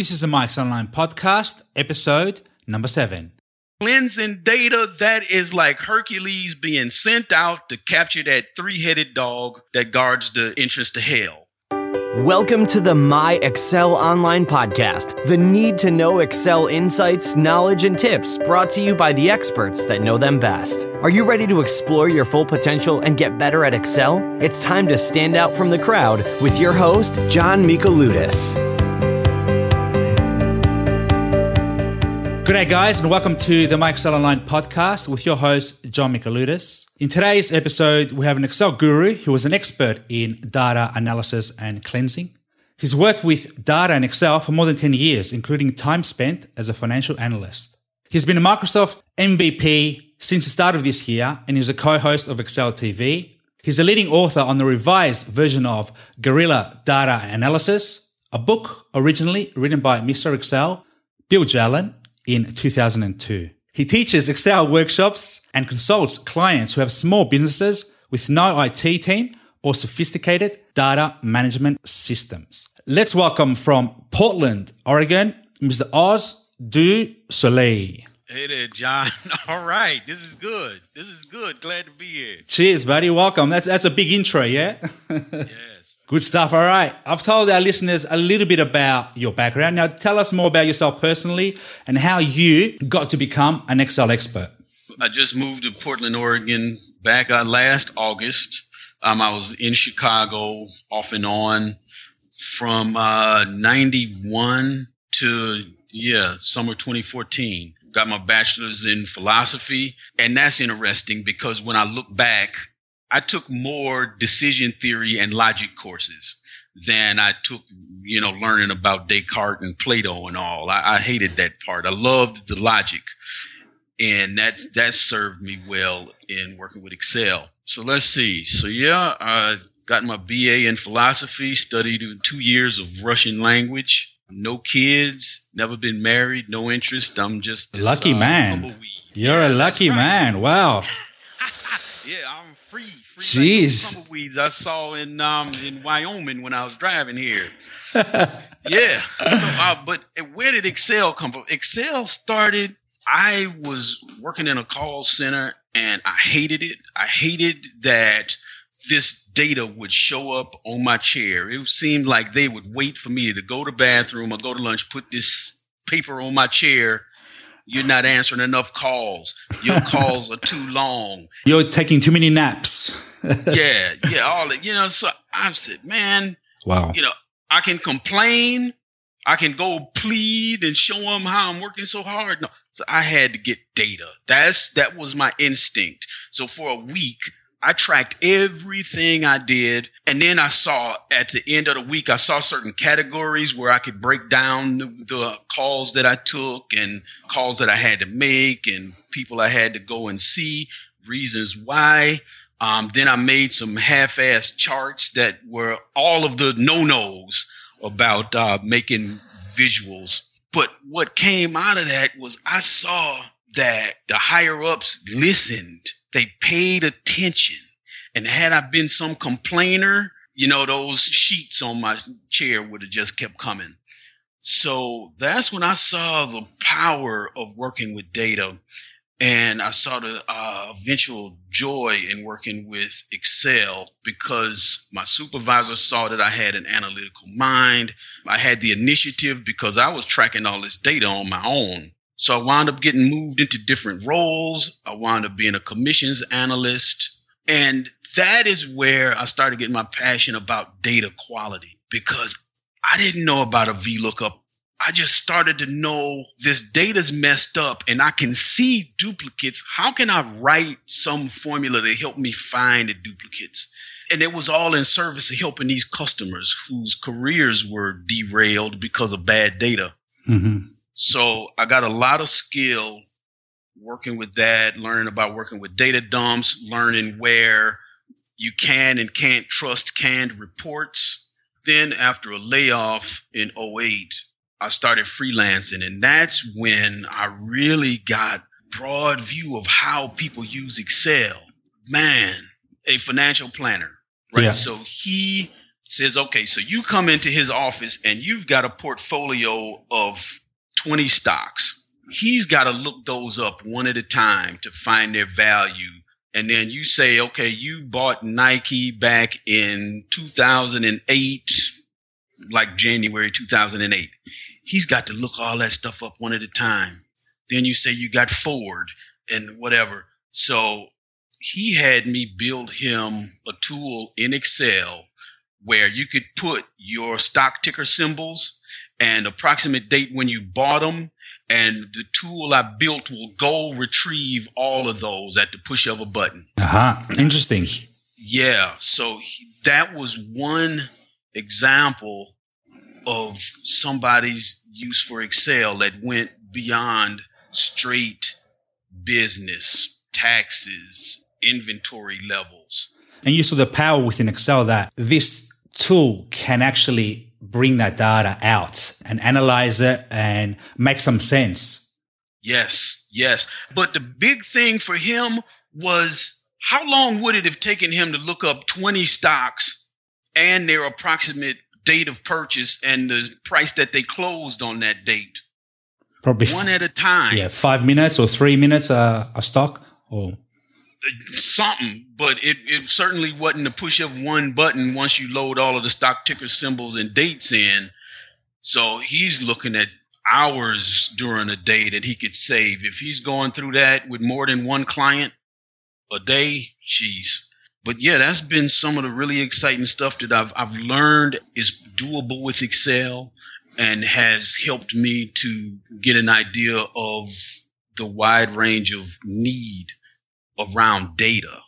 This is the My Excel Online Podcast, episode number seven. Cleansing data that is like Hercules being sent out to capture that three headed dog that guards the entrance to hell. Welcome to the My Excel Online Podcast, the need to know Excel insights, knowledge, and tips brought to you by the experts that know them best. Are you ready to explore your full potential and get better at Excel? It's time to stand out from the crowd with your host, John Michaloudis. G'day, guys, and welcome to the My Excel Online Podcast with your host, John Michaloudis. In today's episode, we have an Excel guru who is an expert in data analysis and cleansing. He's worked with data and Excel for more than 10 years, including time spent as a financial analyst. He's been a Microsoft MVP since the start of this year and is a co-host of Excel TV. He's a leading author on the revised version of Guerrilla Data Analysis, a book originally written by Mr. Excel, Bill Jelen, in 2002. He teaches Excel workshops and consults clients who have small businesses with no IT team or sophisticated data management systems. Let's welcome from Portland, Oregon, Mr. Oz Du Soleil. Hey there, John. All right. This is good. This is good. Glad to be here. Cheers, buddy. Welcome. That's that's a big intro, yeah? Yes. Good stuff. All right. I've told our listeners a little bit about your background. Now tell us more about yourself personally and how you got to become an Excel expert. I just moved to Portland, Oregon back uh, last August. Um, I was in Chicago off and on from uh, 91 to, yeah, summer 2014. Got my bachelor's in philosophy. And that's interesting because when I look back, I took more decision theory and logic courses than I took, you know, learning about Descartes and Plato and all. I, I hated that part. I loved the logic. And that that served me well in working with Excel. So let's see. So yeah, I got my BA in philosophy, studied two years of Russian language. No kids, never been married, no interest. I'm just this, lucky uh, man. tumbleweed. You're Yeah, a lucky right. man. Wow. Yeah, I'm free. free like those Jeez. tumbleweeds I saw in um in Wyoming when I was driving here. yeah. So, uh, but where did Excel come from? Excel started. I was working in a call center and I hated it. I hated that this data would show up on my chair. It seemed like they would wait for me to go to the bathroom or go to lunch, put this paper on my chair. You're not answering enough calls. Your calls are too long You're taking too many naps. yeah, yeah, all that. You know, so I said, man, wow. you know, I can complain, I can go plead and show them how I'm working so hard. No, so I had to get data. That's that was my instinct. So for a week, I tracked everything I did, and then I saw at the end of the week, I saw certain categories where I could break down the, the calls that I took and calls that I had to make, and people I had to go and see, reasons why. Um, then I made some half-ass charts that were all of the no-nos about uh, making visuals. But what came out of that was I saw that the higher ups listened. They paid attention. And had I been some complainer, you know, those sheets on my chair would have just kept coming. So that's when I saw the power of working with data and I saw the uh, eventual joy in working with Excel because my supervisor saw that I had an analytical mind. I had the initiative because I was tracking all this data on my own. So I wound up getting moved into different roles. I wound up being a commissions analyst. And that is where I started getting my passion about data quality because I didn't know about a VLOOKUP I just started to know this data's messed up and I can see duplicates. How can I write some formula to help me find the duplicates? And it was all in service of helping these customers whose careers were derailed because of bad data. hmm So I got a lot of skill working with that, learning about working with data dumps, learning where you can and can't trust canned reports. Then after a layoff in 08, I started freelancing and that's when I really got broad view of how people use Excel. Man, a financial planner, right? Yeah. So he says, okay, so you come into his office and you've got a portfolio of 20 stocks. He's got to look those up one at a time to find their value. And then you say, okay, you bought Nike back in 2008, like January 2008. He's got to look all that stuff up one at a time. Then you say you got Ford and whatever. So he had me build him a tool in Excel where you could put your stock ticker symbols and approximate date when you bought them. And the tool I built will go retrieve all of those at the push of a button. Uh huh. Interesting. Yeah. So that was one example of somebody's use for Excel that went beyond straight business, taxes, inventory levels. And you saw the power within Excel that this tool can actually bring that data out and analyze it and make some sense. Yes, yes. But the big thing for him was how long would it have taken him to look up 20 stocks and their approximate date of purchase and the price that they closed on that date? Probably one at a time. Yeah, five minutes or three minutes uh, a stock or something, but it, it certainly wasn't a push of one button once you load all of the stock ticker symbols and dates in. So he's looking at hours during a day that he could save. If he's going through that with more than one client a day, jeez. But yeah, that's been some of the really exciting stuff that I've I've learned is doable with Excel and has helped me to get an idea of the wide range of need around data.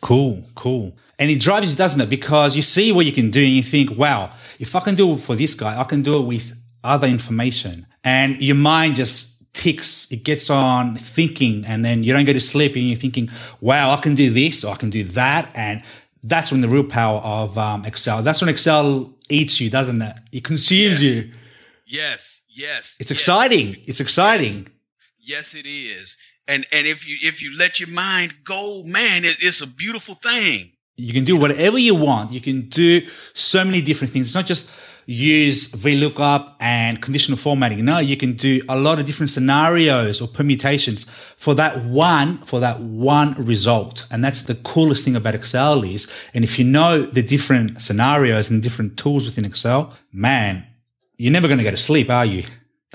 Cool, cool. And it drives you, doesn't it? Because you see what you can do and you think, wow, if I can do it for this guy, I can do it with other information. And your mind just ticks, it gets on thinking, and then you don't go to sleep and you're thinking, wow, I can do this or I can do that. And that's when the real power of um, Excel. That's when Excel eats you, doesn't it? It consumes yes. you. Yes, yes. It's yes. exciting. It's exciting. Yes. yes, it is and and if you if you let your mind go man it, it's a beautiful thing you can do whatever you want you can do so many different things it's not just use VLOOKUP and conditional formatting. No, you can do a lot of different scenarios or permutations for that one, for that one result. And that's the coolest thing about Excel is, and if you know the different scenarios and different tools within Excel, man, you're never going to go to sleep, are you?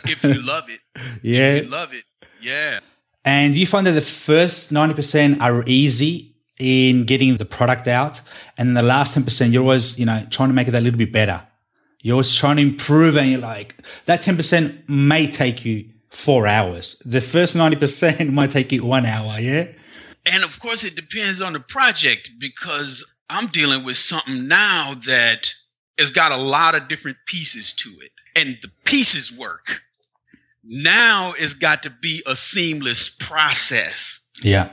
If you love it. yeah. If you love it. Yeah. And you find that the first 90% are easy in getting the product out. And the last 10%, you're always, you know, trying to make it a little bit better. You're always trying to improve and you're like, that 10% may take you four hours. The first 90% might take you one hour. Yeah. And of course, it depends on the project because I'm dealing with something now that has got a lot of different pieces to it and the pieces work now it's got to be a seamless process. Yeah.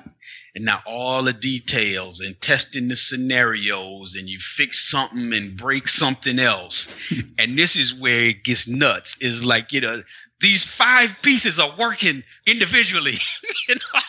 And now all the details and testing the scenarios and you fix something and break something else. and this is where it gets nuts. Is like, you know, these five pieces are working individually. you know?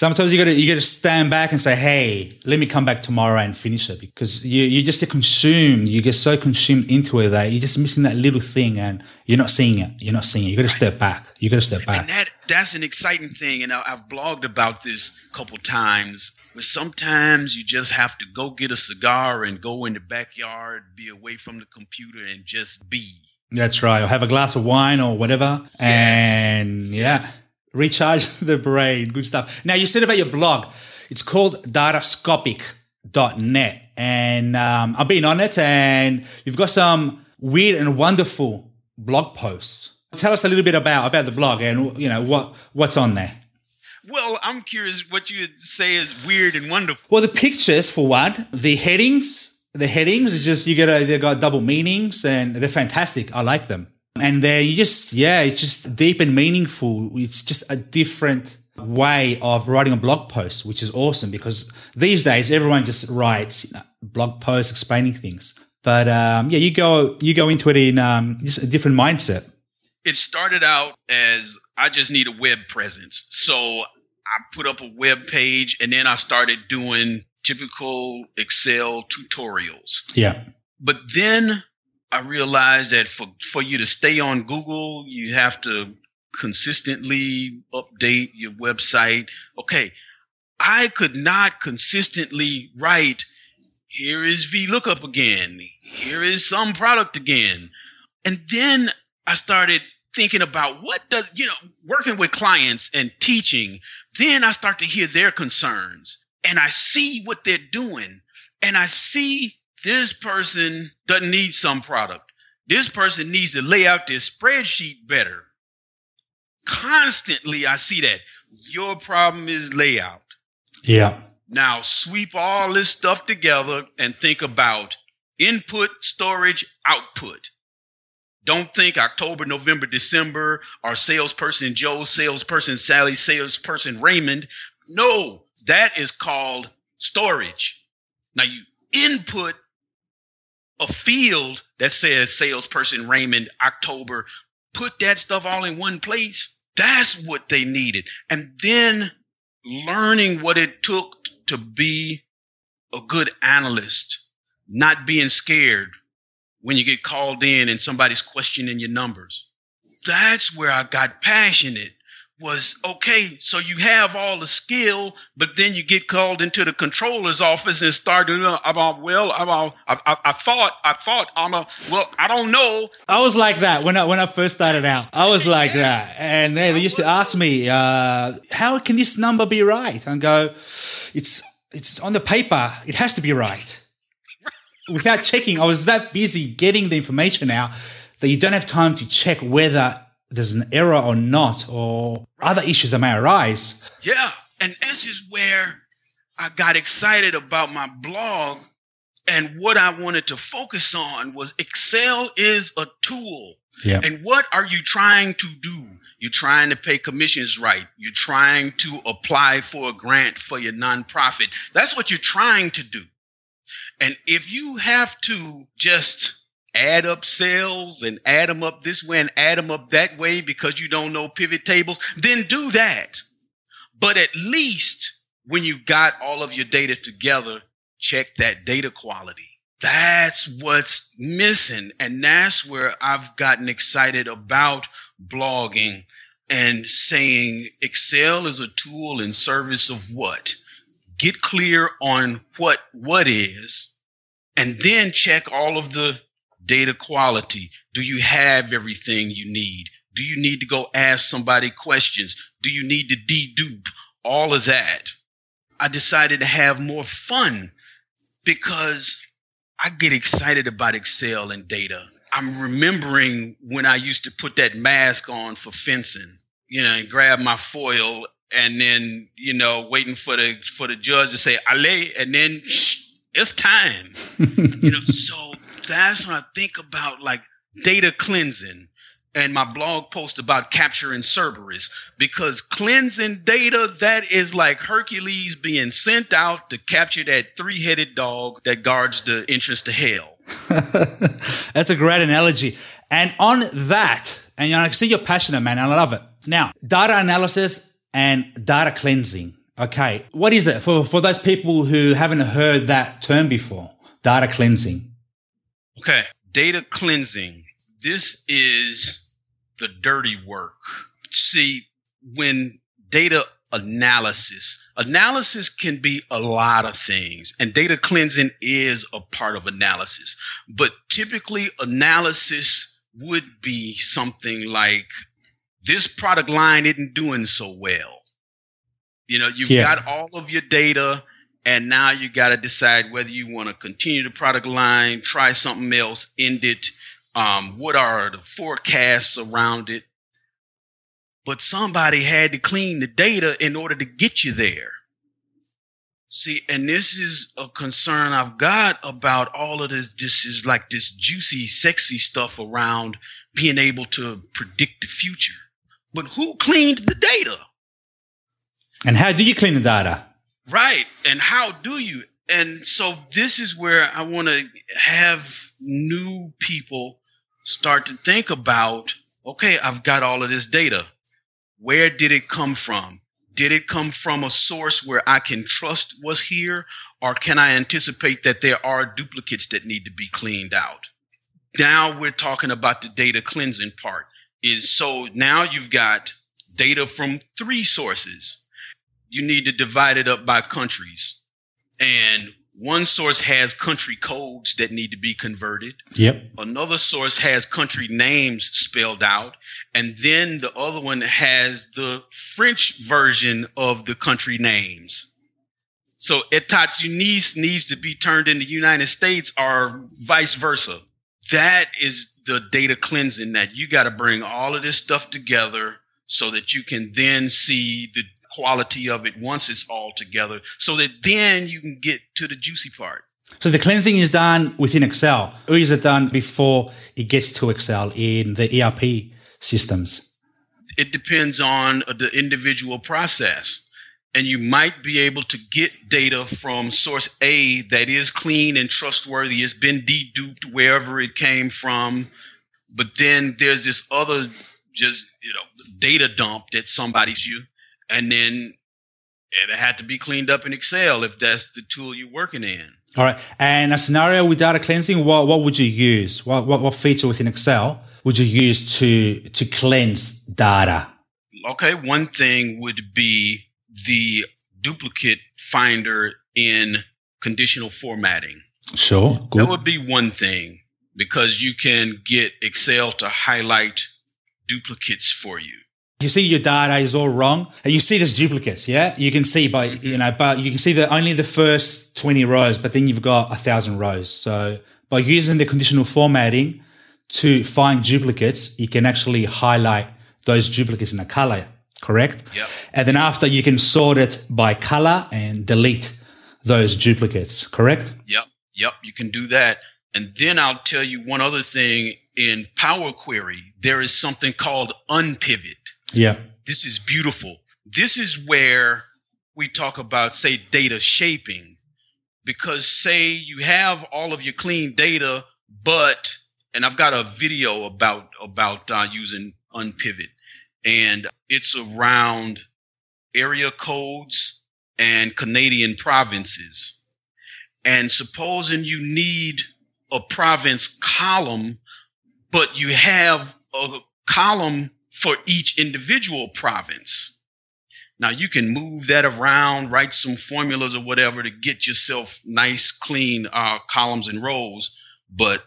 Sometimes you gotta you gotta stand back and say, "Hey, let me come back tomorrow and finish it," because you you just get consumed. You get so consumed into it that you're just missing that little thing, and you're not seeing it. You're not seeing it. You got to step back. You got to step back. And that that's an exciting thing, and I, I've blogged about this a couple times. But sometimes you just have to go get a cigar and go in the backyard, be away from the computer, and just be. That's right. Or have a glass of wine or whatever, yes. and yeah. Yes recharge the brain. Good stuff. Now, you said about your blog, it's called datascopic.net. And um, I've been on it and you've got some weird and wonderful blog posts. Tell us a little bit about, about the blog and, you know, what, what's on there. Well, I'm curious what you say is weird and wonderful. Well, the pictures, for one, the headings, the headings, just, you get a, they got double meanings and they're fantastic. I like them. And then you just, yeah, it's just deep and meaningful. It's just a different way of writing a blog post, which is awesome because these days everyone just writes you know, blog posts explaining things. But um, yeah, you go you go into it in um, just a different mindset. It started out as I just need a web presence, so I put up a web page, and then I started doing typical Excel tutorials. Yeah. But then I realized that for, for you to stay on Google, you have to consistently update your website. Okay. I could not consistently write, here is VLOOKUP again. Here is some product again. And then I started thinking about what does, you know, working with clients and teaching. Then I start to hear their concerns and I see what they're doing and I see this person doesn't need some product. This person needs to lay out their spreadsheet better. Constantly, I see that your problem is layout. Yeah. Now sweep all this stuff together and think about input, storage, output. Don't think October, November, December, our salesperson Joe, salesperson Sally, salesperson Raymond. No, that is called storage. Now you input a field that says salesperson Raymond, October, put that stuff all in one place. That's what they needed. And then learning what it took to be a good analyst, not being scared when you get called in and somebody's questioning your numbers. That's where I got passionate was okay, so you have all the skill, but then you get called into the controller's office and start about, well, about, I, I, I, thought, I thought, I'm a, well, I don't know. I was like that when I, when I first started out. I was like that. And they, they used to ask me, uh, how can this number be right? And go, it's, it's on the paper. It has to be right. Without checking, I was that busy getting the information out that you don't have time to check whether there's an error or not, or other issues that may arise. Yeah. And this is where I got excited about my blog. And what I wanted to focus on was Excel is a tool. Yeah. And what are you trying to do? You're trying to pay commissions right. You're trying to apply for a grant for your nonprofit. That's what you're trying to do. And if you have to just add up sales and add them up this way and add them up that way because you don't know pivot tables, then do that. But at least when you got all of your data together, check that data quality. That's what's missing. And that's where I've gotten excited about blogging and saying Excel is a tool in service of what? Get clear on what what is, and then check all of the data quality. Do you have everything you need? Do you need to go ask somebody questions? Do you need to dedupe all of that? I decided to have more fun because I get excited about Excel and data. I'm remembering when I used to put that mask on for fencing, you know, and grab my foil and then, you know, waiting for the for the judge to say allez and then it's time. you know, so that's when I think about like data cleansing and my blog post about capturing Cerberus because cleansing data that is like Hercules being sent out to capture that three-headed dog that guards the entrance to hell. That's a great analogy. And on that, and I see you're passionate, man. I love it. Now, data analysis and data cleansing. Okay, what is it for for those people who haven't heard that term before? Data cleansing. Okay, data cleansing. This is the dirty work. See, when data analysis, analysis can be a lot of things, and data cleansing is a part of analysis. But typically, analysis would be something like this product line isn't doing so well. You know, you've yeah. got all of your data and now you got to decide whether you want to continue the product line, try something else, end it. Um, what are the forecasts around it? But somebody had to clean the data in order to get you there. See, and this is a concern I've got about all of this. This is like this juicy, sexy stuff around being able to predict the future. But who cleaned the data? And how do you clean the data? Right. And how do you? And so this is where I want to have new people start to think about okay, I've got all of this data. Where did it come from? Did it come from a source where I can trust was here? Or can I anticipate that there are duplicates that need to be cleaned out? Now we're talking about the data cleansing part. Is so now you've got data from three sources. You need to divide it up by countries. And one source has country codes that need to be converted. Yep. Another source has country names spelled out. And then the other one has the French version of the country names. So Etats-Unis needs to be turned into United States or vice versa. That is the data cleansing that you got to bring all of this stuff together so that you can then see the quality of it once it's all together so that then you can get to the juicy part. So the cleansing is done within Excel, or is it done before it gets to Excel in the ERP systems? It depends on uh, the individual process. And you might be able to get data from source A that is clean and trustworthy, it's been deduped wherever it came from. But then there's this other just, you know, data dump that somebody's you and then it had to be cleaned up in Excel if that's the tool you're working in. All right. And a scenario with data cleansing, what, what would you use? What, what, what feature within Excel would you use to, to cleanse data? Okay. One thing would be the duplicate finder in conditional formatting. Sure. Good. That would be one thing because you can get Excel to highlight duplicates for you you see your data is all wrong and you see there's duplicates yeah? You can see by you know but you can see that only the first 20 rows but then you've got a thousand rows. So by using the conditional formatting to find duplicates you can actually highlight those duplicates in a color correct? Yep. and then after you can sort it by color and delete those duplicates correct? Yep yep you can do that. And then i'll tell you one other thing. In power query there is something called unpivot yeah. This is beautiful. This is where we talk about, say, data shaping. Because, say, you have all of your clean data, but, and I've got a video about, about uh, using Unpivot, and it's around area codes and Canadian provinces. And supposing you need a province column, but you have a column for each individual province. Now you can move that around, write some formulas or whatever to get yourself nice, clean uh, columns and rows. But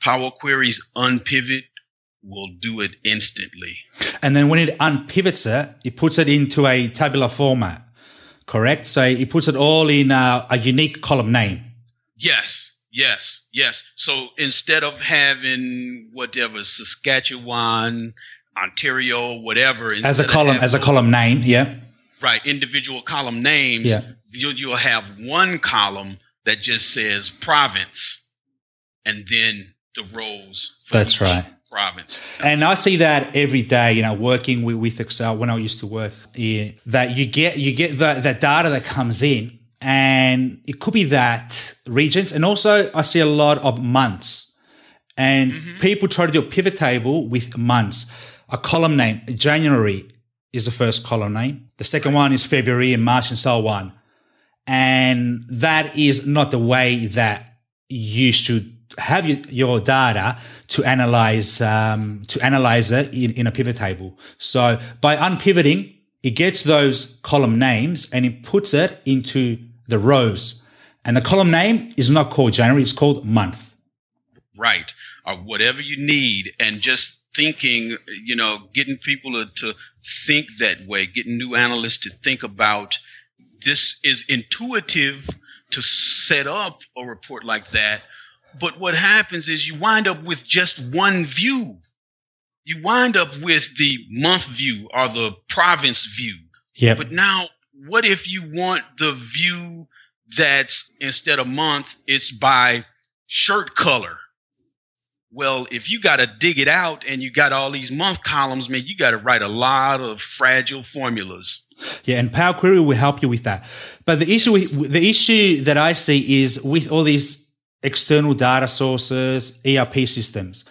Power Query's unpivot will do it instantly. And then when it unpivots it, it puts it into a tabular format, correct? So it puts it all in a, a unique column name. Yes, yes, yes. So instead of having whatever Saskatchewan, Ontario, whatever. As a column, as a column name, yeah. Right, individual column names. Yeah. You'll, you'll have one column that just says province, and then the rows. That's right. Province. And I see that every day, you know, working with, with Excel when I used to work here, that you get you get the, that data that comes in, and it could be that regions, and also I see a lot of months, and mm-hmm. people try to do a pivot table with months a column name. January is the first column name. The second one is February and March and so on. And that is not the way that you should have your, data to analyze um, to analyze it in, in a pivot table. So by unpivoting, it gets those column names and it puts it into the rows. And the column name is not called January; it's called month. Right, or whatever you need, and just thinking, you know, getting people to, to think that way, getting new analysts to think about this is intuitive to set up a report like that. But what happens is you wind up with just one view. You wind up with the month view or the province view. Yeah. But now, what if you want the view that's instead of month, it's by shirt color? Well, if you got to dig it out and you got all these month columns, man, you got to write a lot of fragile formulas. Yeah, and Power Query will help you with that. But the issue, the issue that I see is with all these external data sources, ERP systems.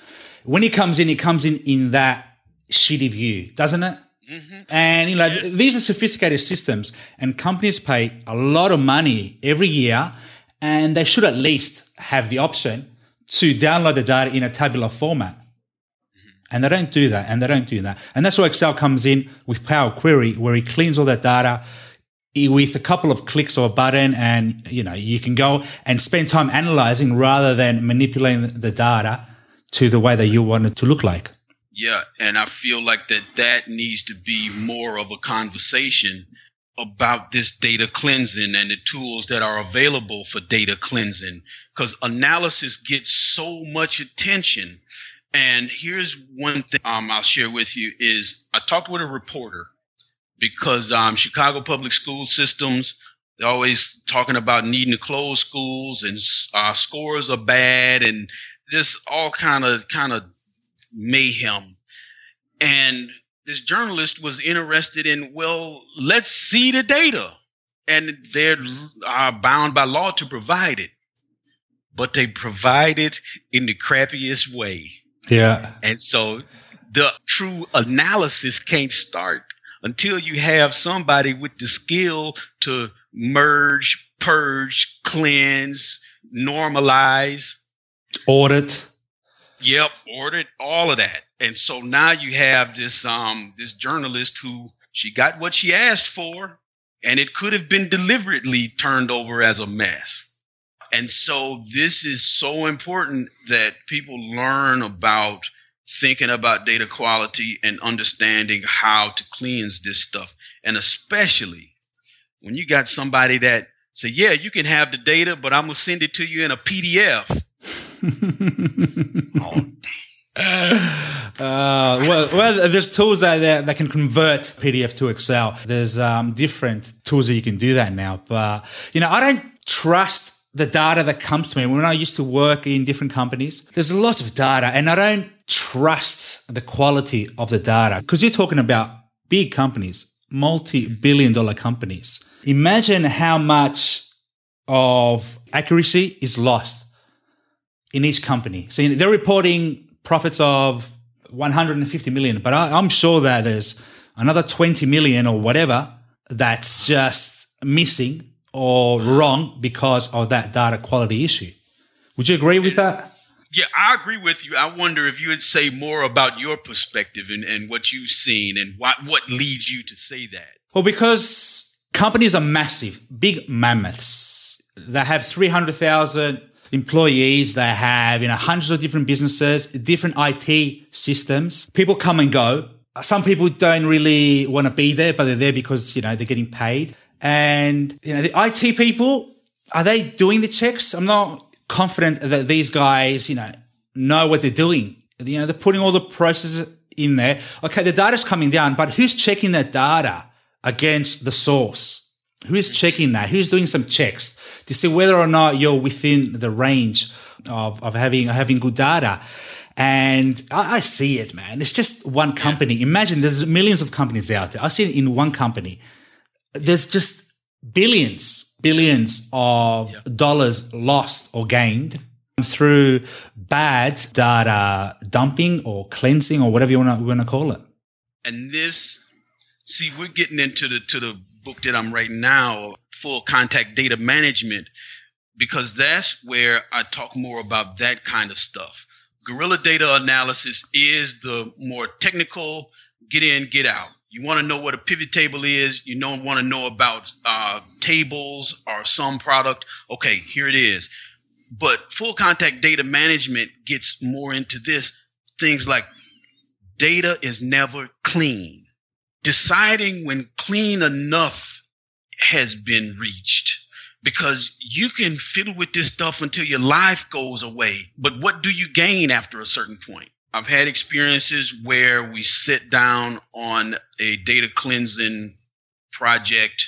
When it comes in, it comes in in that shitty view, doesn't it? Mm-hmm. And you know, Yes. these are sophisticated systems, and companies pay a lot of money every year, and they should at least have the option to download the data in a tabular format. Mm-hmm. And they don't do that, and they don't do that. And that's where Excel comes in with Power Query, where he cleans all that data with a couple of clicks or a button, and you know, you can go and spend time analyzing rather than manipulating the data to the way that you want it to look like. Yeah, and I feel like that that needs to be more of a conversation about this data cleansing and the tools that are available for data cleansing because analysis gets so much attention. And here's one thing um, I'll share with you is I talked with a reporter because um, Chicago public school systems they're always talking about needing to close schools and uh, scores are bad and just all kind of kind of mayhem. And this journalist was interested in, well, let's see the data. And they're bound by law to provide it. But they provide it in the crappiest way. Yeah. And so the true analysis can't start until you have somebody with the skill to merge, purge, cleanse, normalize, Audit. Yep, audit, all of that. And so now you have this um this journalist who she got what she asked for and it could have been deliberately turned over as a mess. And so this is so important that people learn about thinking about data quality and understanding how to cleanse this stuff. And especially when you got somebody that say, yeah, you can have the data, but I'm going to send it to you in a PDF. Oh, Uh, well, well, there's tools out there that can convert PDF to Excel. There's um, different tools that you can do that now. But, you know, I don't trust the data that comes to me. When I used to work in different companies, there's a lot of data and I don't trust the quality of the data because you're talking about big companies, multi billion dollar companies. Imagine how much of accuracy is lost in each company. So you know, they're reporting profits of 150 million, but I, I'm sure that there's another 20 million or whatever that's just missing or wrong because of that data quality issue. Would you agree with that? Yeah, I agree with you. I wonder if you would say more about your perspective and, and what you've seen and what, what leads you to say that. Well, because companies are massive, big mammoths. They have 300,000 employees. They have, you know, hundreds of different businesses, different IT systems. People come and go. Some people don't really want to be there, but they're there because, you know, they're getting paid. And, you know, the IT people, are they doing the checks? I'm not confident that these guys, you know, know what they're doing. You know, they're putting all the processes in there. Okay, the data's coming down, but who's checking that data against the source? Who is checking that? Who's doing some checks to see whether or not you're within the range of, of having having good data? And I, I see it, man. It's just one company. Imagine there's millions of companies out there. I see it in one company. There's just billions, billions of dollars lost or gained through bad data dumping or cleansing or whatever you want to, want to call it. And this, see, we're getting into the to the book that I'm writing now, full contact data management, because that's where I talk more about that kind of stuff. Guerrilla data analysis is the more technical, get in, get out. You want to know what a pivot table is. You don't want to know about uh, tables or some product. Okay, here it is. But full contact data management gets more into this things like data is never clean. Deciding when clean enough has been reached because you can fiddle with this stuff until your life goes away. But what do you gain after a certain point? I've had experiences where we sit down on a data cleansing project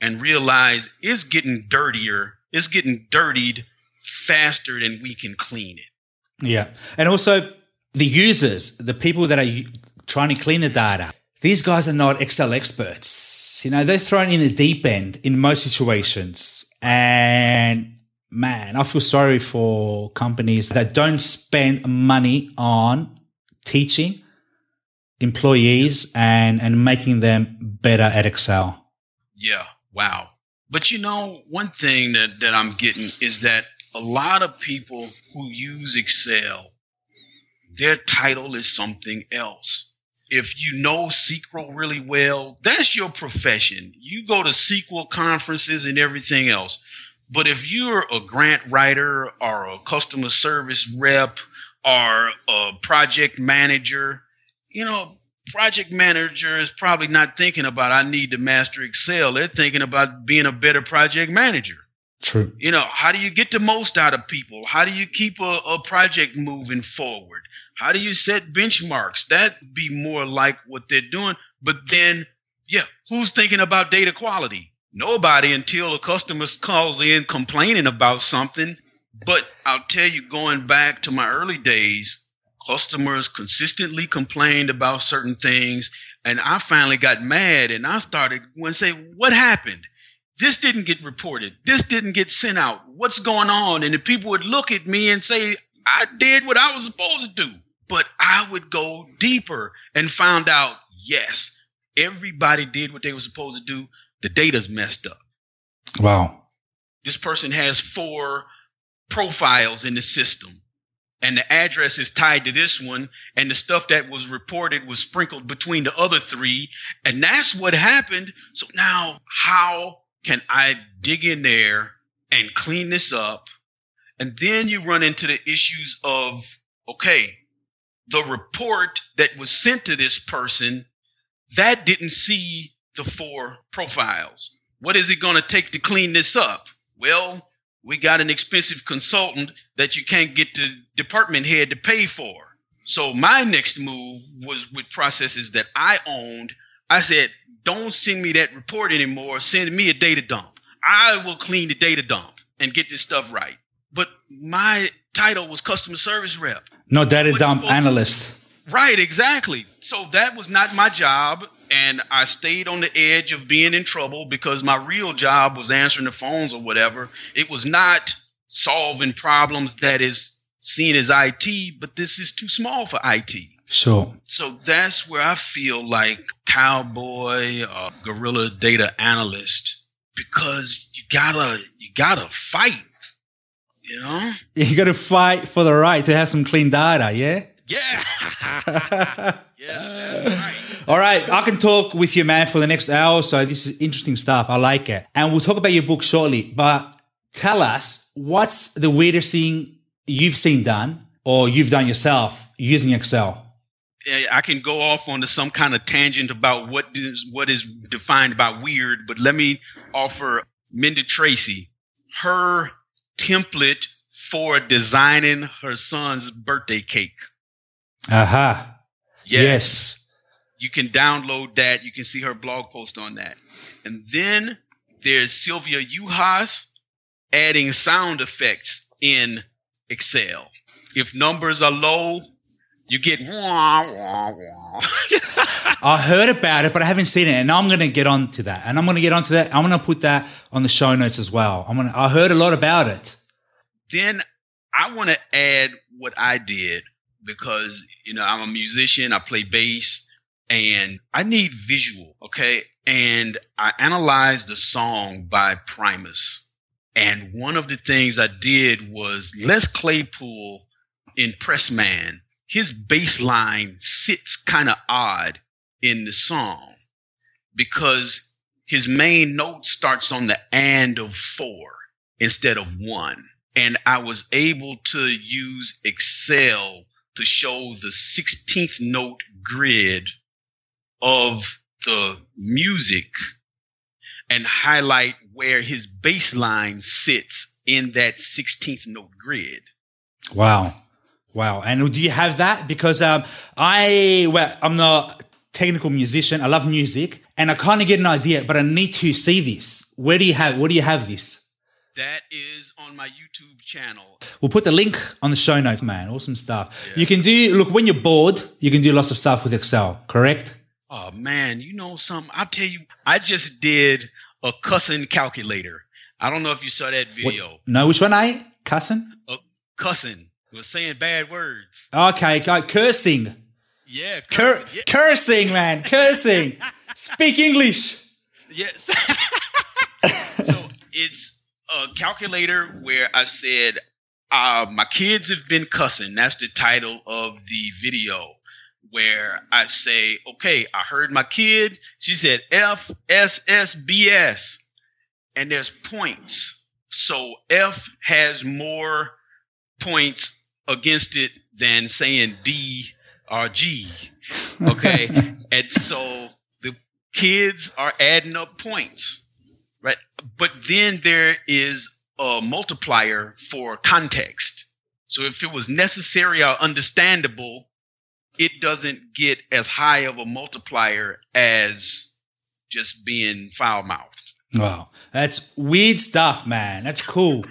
and realize it's getting dirtier, it's getting dirtied faster than we can clean it. Yeah. And also the users, the people that are trying to clean the data, these guys are not Excel experts. You know, they're thrown in the deep end in most situations. And man, I feel sorry for companies that don't spend money on teaching employees and, and making them better at Excel. Yeah. Wow. But you know, one thing that, that I'm getting is that a lot of people who use Excel, their title is something else. If you know SQL really well, that's your profession. You go to SQL conferences and everything else. But if you're a grant writer or a customer service rep or a project manager, you know, project manager is probably not thinking about I need to master Excel. They're thinking about being a better project manager. True. You know, how do you get the most out of people? How do you keep a, a project moving forward? How do you set benchmarks? That would be more like what they're doing. But then, yeah, who's thinking about data quality? Nobody until a customer calls in complaining about something. But I'll tell you, going back to my early days, customers consistently complained about certain things. And I finally got mad and I started when say, what happened? This didn't get reported. This didn't get sent out. What's going on? And the people would look at me and say, I did what I was supposed to do. But I would go deeper and found out, yes, everybody did what they were supposed to do the data's messed up. Wow. This person has four profiles in the system and the address is tied to this one and the stuff that was reported was sprinkled between the other three and that's what happened so now how can i dig in there and clean this up and then you run into the issues of okay the report that was sent to this person that didn't see the four profiles. What is it going to take to clean this up? Well, we got an expensive consultant that you can't get the department head to pay for. So my next move was with processes that I owned. I said, don't send me that report anymore. Send me a data dump. I will clean the data dump and get this stuff right. But my title was customer service rep. No data dump analyst. Right, exactly. So that was not my job. And I stayed on the edge of being in trouble because my real job was answering the phones or whatever. It was not solving problems that is seen as IT, but this is too small for IT. Sure. So that's where I feel like cowboy or guerrilla data analyst because you gotta you gotta fight. You know? You gotta fight for the right to have some clean data, yeah? Yeah. yeah. Right. All right. I can talk with you, man, for the next hour so. This is interesting stuff. I like it. And we'll talk about your book shortly. But tell us what's the weirdest thing you've seen done or you've done yourself using Excel? I can go off onto some kind of tangent about what is what is defined by weird, but let me offer Mynda Treacy her template for designing her son's birthday cake. Aha. Uh-huh. Yes. yes. You can download that. You can see her blog post on that. And then there's Sylvia Juhasz adding sound effects in Excel. If numbers are low, you get wah, wah, wah. I heard about it, but I haven't seen it, and I'm going to get on to that. And I'm going to get on to that. I'm going to put that on the show notes as well. I'm going to, I heard a lot about it. Then I want to add what I did because you know I'm a musician, I play bass, and I need visual. Okay, and I analyzed the song by Primus, and one of the things I did was Les Claypool in Pressman. His bass line sits kind of odd in the song because his main note starts on the and of four instead of one. And I was able to use Excel to show the 16th note grid of the music and highlight where his bass line sits in that 16th note grid. Wow. Wow. And do you have that? Because um, I, well, I'm not technical musician. I love music and I kind of get an idea, but I need to see this. Where do you have, where do you have this? That is on my YouTube channel. We'll put the link on the show notes, man. Awesome stuff. Yeah. You can do, look, when you're bored, you can do lots of stuff with Excel, correct? Oh, man. You know something? I'll tell you, I just did a cussing calculator. I don't know if you saw that video. What? No, which one, I? Cussing? Uh, cussing. Was saying bad words. Okay, cursing. Yeah, Cur- cursing. Yeah. Cursing, man, cursing. Speak English. Yes. so it's a calculator where I said, uh, my kids have been cussing. That's the title of the video where I say, okay, I heard my kid. She said F S S B S. And there's points. So F has more points against it than saying D or G. Okay. and so the kids are adding up points, right? But then there is a multiplier for context. So if it was necessary or understandable, it doesn't get as high of a multiplier as just being foul mouthed. Wow, that's weird stuff, man. That's cool.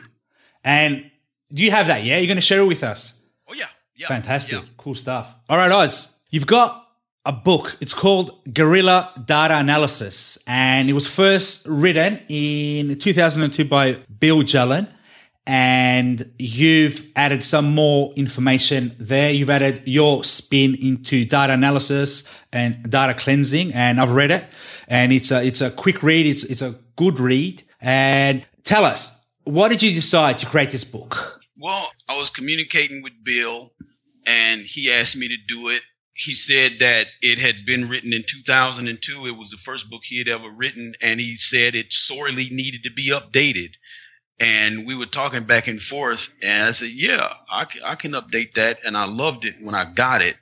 And do you have that? Yeah, you're going to share it with us. Oh yeah, yeah, Fantastic, yeah. cool stuff. All right, Oz, you've got a book. It's called Guerrilla Data Analysis, and it was first written in 2002 by Bill Jelen. And you've added some more information there. You've added your spin into data analysis and data cleansing, and I've read it. And it's a it's a quick read. It's it's a good read. And tell us, what did you decide to create this book? Well, I was communicating with Bill, and he asked me to do it. He said that it had been written in 2002. It was the first book he had ever written, and he said it sorely needed to be updated. And we were talking back and forth, and I said, "Yeah, I I can update that." And I loved it when I got it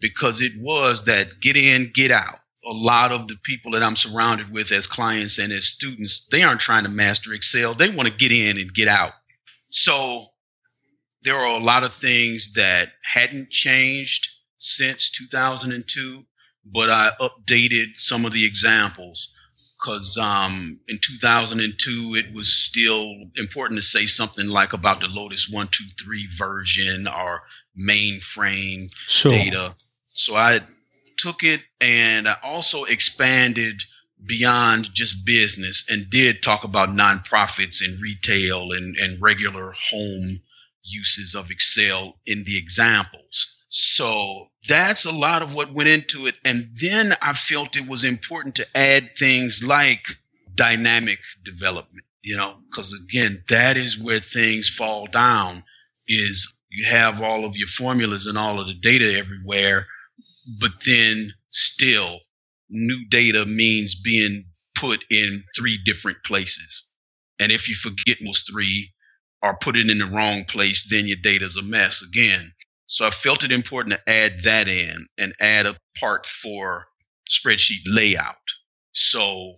because it was that get in, get out. A lot of the people that I'm surrounded with as clients and as students, they aren't trying to master Excel. They want to get in and get out. So there are a lot of things that hadn't changed since 2002, but I updated some of the examples because um, in 2002 it was still important to say something like about the Lotus 123 version or mainframe Sure. data. So I took it and I also expanded beyond just business and did talk about nonprofits and retail and, and regular home uses of Excel in the examples. So that's a lot of what went into it. And then I felt it was important to add things like dynamic development, you know, because again, that is where things fall down is you have all of your formulas and all of the data everywhere, but then still new data means being put in three different places. And if you forget those three or put it in the wrong place, then your data's a mess again. So I felt it important to add that in and add a part for spreadsheet layout. So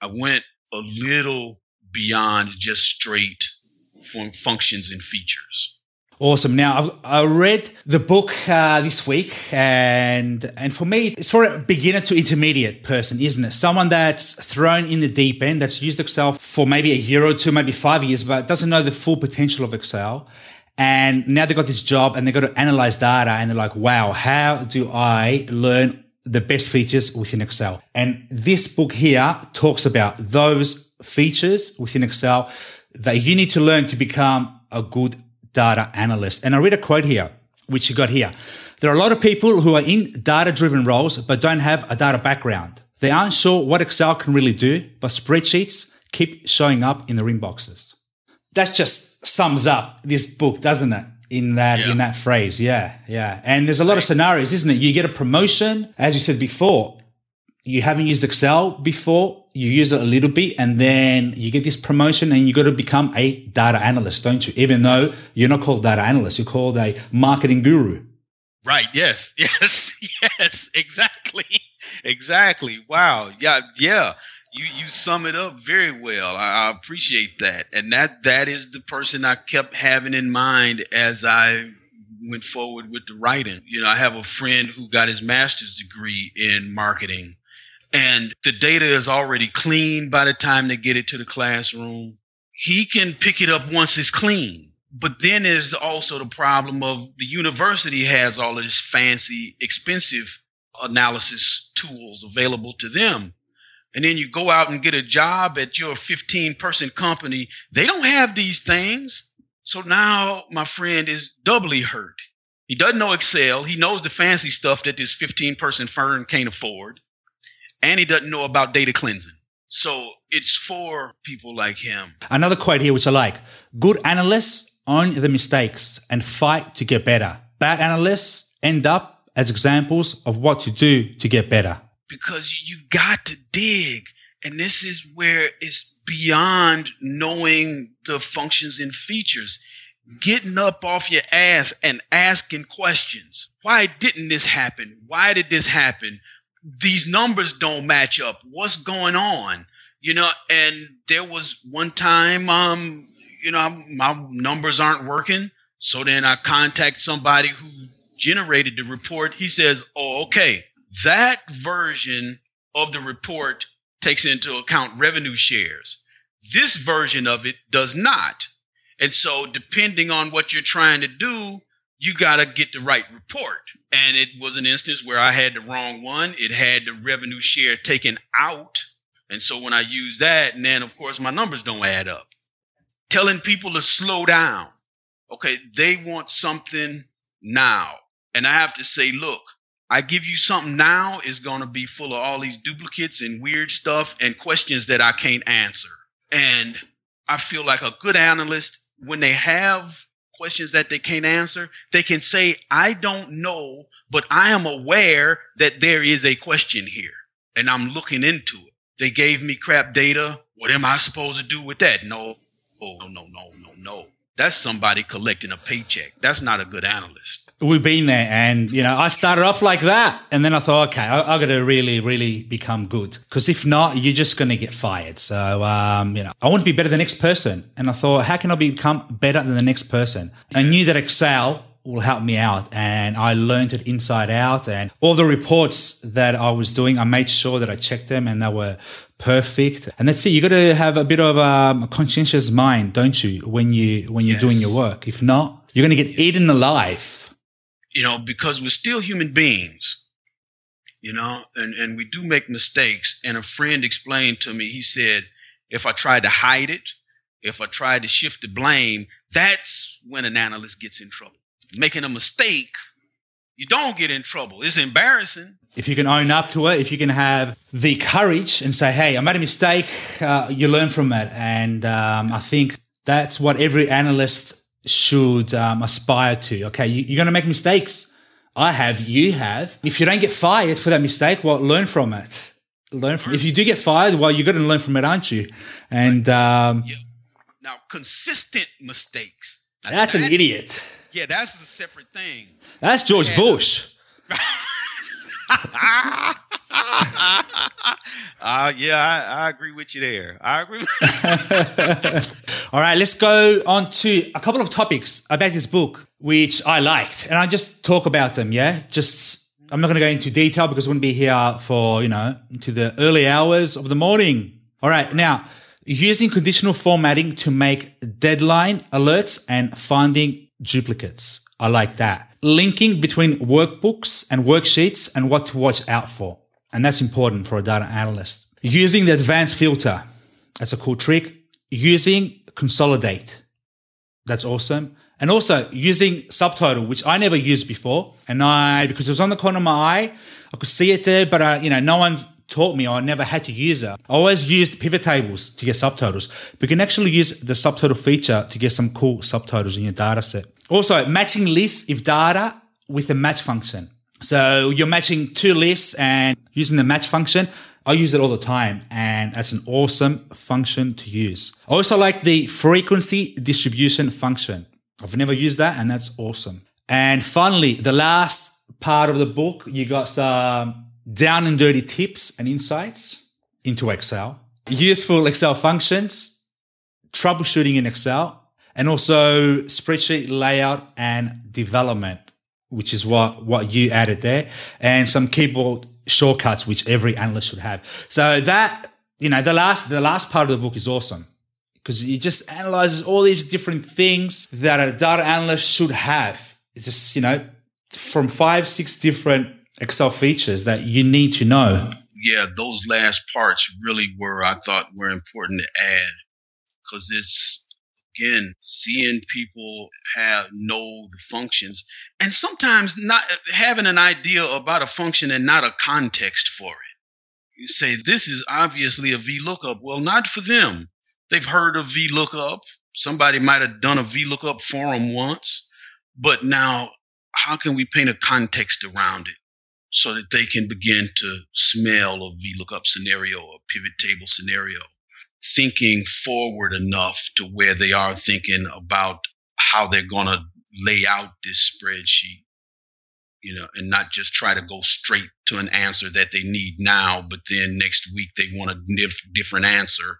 I went a little beyond just straight fun- functions and features. Awesome. Now I've, I read the book uh, this week, and and for me, it's for a beginner to intermediate person, isn't it? Someone that's thrown in the deep end, that's used Excel for maybe a year or two, maybe five years, but doesn't know the full potential of Excel. And now they've got this job, and they've got to analyze data, and they're like, "Wow, how do I learn the best features within Excel?" And this book here talks about those features within Excel that you need to learn to become a good data analyst. And I read a quote here, which you got here. There are a lot of people who are in data driven roles, but don't have a data background. They aren't sure what Excel can really do, but spreadsheets keep showing up in their inboxes. That just sums up this book, doesn't it? In that, Yeah. in that phrase. Yeah. Yeah. And there's a lot of scenarios, isn't it? You get a promotion, as you said before, you haven't used Excel before, you use it a little bit, and then you get this promotion and you got to become a data analyst, don't you? Even though you're not called data analyst, you're called a marketing guru. Right. Yes. Yes. Yes. Exactly. Exactly. Wow. Yeah. Yeah. You you sum it up very well. I, I appreciate that, and that that is the person I kept having in mind as I went forward with the writing. You know, I have a friend who got his master's degree in marketing, and the data is already clean by the time they get it to the classroom. He can pick it up once it's clean. But then there's also the problem of the university has all of this fancy, expensive analysis tools available to them. And then you go out and get a job at your 15 person company. They don't have these things. So now my friend is doubly hurt. He doesn't know Excel. He knows the fancy stuff that this 15 person firm can't afford. And he doesn't know about data cleansing. So it's for people like him. Another quote here, which I like good analysts own the mistakes and fight to get better. Bad analysts end up as examples of what to do to get better. Because you got to dig. And this is where it's beyond knowing the functions and features. Getting up off your ass and asking questions. Why didn't this happen? Why did this happen? These numbers don't match up. What's going on? You know, and there was one time, um, you know, my numbers aren't working. So then I contact somebody who generated the report. He says, Oh, okay, that version of the report takes into account revenue shares. This version of it does not. And so, depending on what you're trying to do, you got to get the right report. And it was an instance where I had the wrong one. It had the revenue share taken out. And so when I use that, and then of course my numbers don't add up. Telling people to slow down. Okay, they want something now. And I have to say, look, I give you something now is going to be full of all these duplicates and weird stuff and questions that I can't answer. And I feel like a good analyst, when they have questions that they can't answer, they can say, I don't know, but I am aware that there is a question here and I'm looking into it. They gave me crap data. What am I supposed to do with that? No, oh, no, no, no, no, no. That's somebody collecting a paycheck. That's not a good analyst. We've been there, and you know, I started off like that, and then I thought, okay, I, I got to really, really become good, because if not, you're just going to get fired. So, um, you know, I want to be better than the next person, and I thought, how can I become better than the next person? I knew that Excel will help me out and I learned it inside out and all the reports that I was doing, I made sure that I checked them and they were perfect. And that's it. You got to have a bit of um, a conscientious mind, don't you? When you, when you're yes. doing your work. If not, you're going to get eaten alive you know, because we're still human beings, you know, and, and we do make mistakes. And a friend explained to me, he said, if I tried to hide it, if I tried to shift the blame, that's when an analyst gets in trouble. Making a mistake, you don't get in trouble. It's embarrassing. If you can own up to it, if you can have the courage and say, hey, I made a mistake, uh, you learn from it. And um, I think that's what every analyst should um, aspire to. Okay, you, are going to make mistakes. I have, you have. If you don't get fired for that mistake, well, learn from it. Learn from. If you do get fired, well, you're going to learn from it, aren't you? And um, yeah. now, consistent mistakes. That's an idiot. Yeah, that's a separate thing. That's George Bush. uh, yeah, I, I, agree with you there. I agree. All right, let's go on to a couple of topics about this book, which I liked, and I just talk about them. Yeah, just I'm not going to go into detail because we wouldn't be here for you know to the early hours of the morning. All right, now using conditional formatting to make deadline alerts and finding duplicates. I like that. Linking between workbooks and worksheets and what to watch out for. And that's important for a data analyst. Using the advanced filter. That's a cool trick. Using consolidate. That's awesome. And also using subtotal, which I never used before. And I, because it was on the corner of my eye, I could see it there, but I, you know, no one's taught me. I never had to use it. I always used pivot tables to get subtotals. But you can actually use the subtotal feature to get some cool subtotals in your data set. Also, matching lists if data with the match function. So you're matching two lists and using the match function. I use it all the time and that's an awesome function to use. I also like the frequency distribution function. I've never used that and that's awesome. And finally, the last part of the book, you got some down and dirty tips and insights into Excel, useful Excel functions, troubleshooting in Excel, and also spreadsheet layout and development which is what, what you added there, and some keyboard shortcuts, which every analyst should have. So that, you know, the last, the last part of the book is awesome because it just analyzes all these different things that a data analyst should have. It's just, you know, from five, six different Excel features that you need to know. Yeah, those last parts really were, I thought, were important to add because it's again, seeing people have know the functions and sometimes not having an idea about a function and not a context for it. You say, this is obviously a VLOOKUP. Well, not for them. They've heard of VLOOKUP. Somebody might have done a VLOOKUP forum once, but now how can we paint a context around it so that they can begin to smell a VLOOKUP scenario, a pivot table scenario, thinking forward enough to where they are thinking about how they're going to lay out this spreadsheet, you know, and not just try to go straight to an answer that they need now, but then next week they want a different answer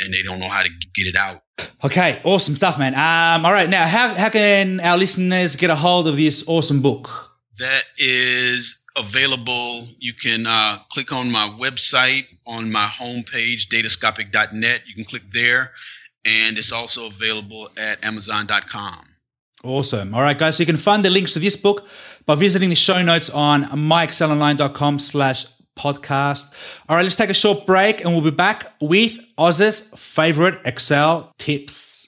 and they don't know how to get it out. Okay, awesome stuff, man. Um, all right, now how how can our listeners get a hold of this awesome book? That is available. You can uh, click on my website on my homepage, datascopic.net. You can click there, and it's also available at Amazon.com. Awesome. All right, guys. So you can find the links to this book by visiting the show notes on myexcelonline.com slash podcast. All right, let's take a short break and we'll be back with Oz's favorite Excel tips.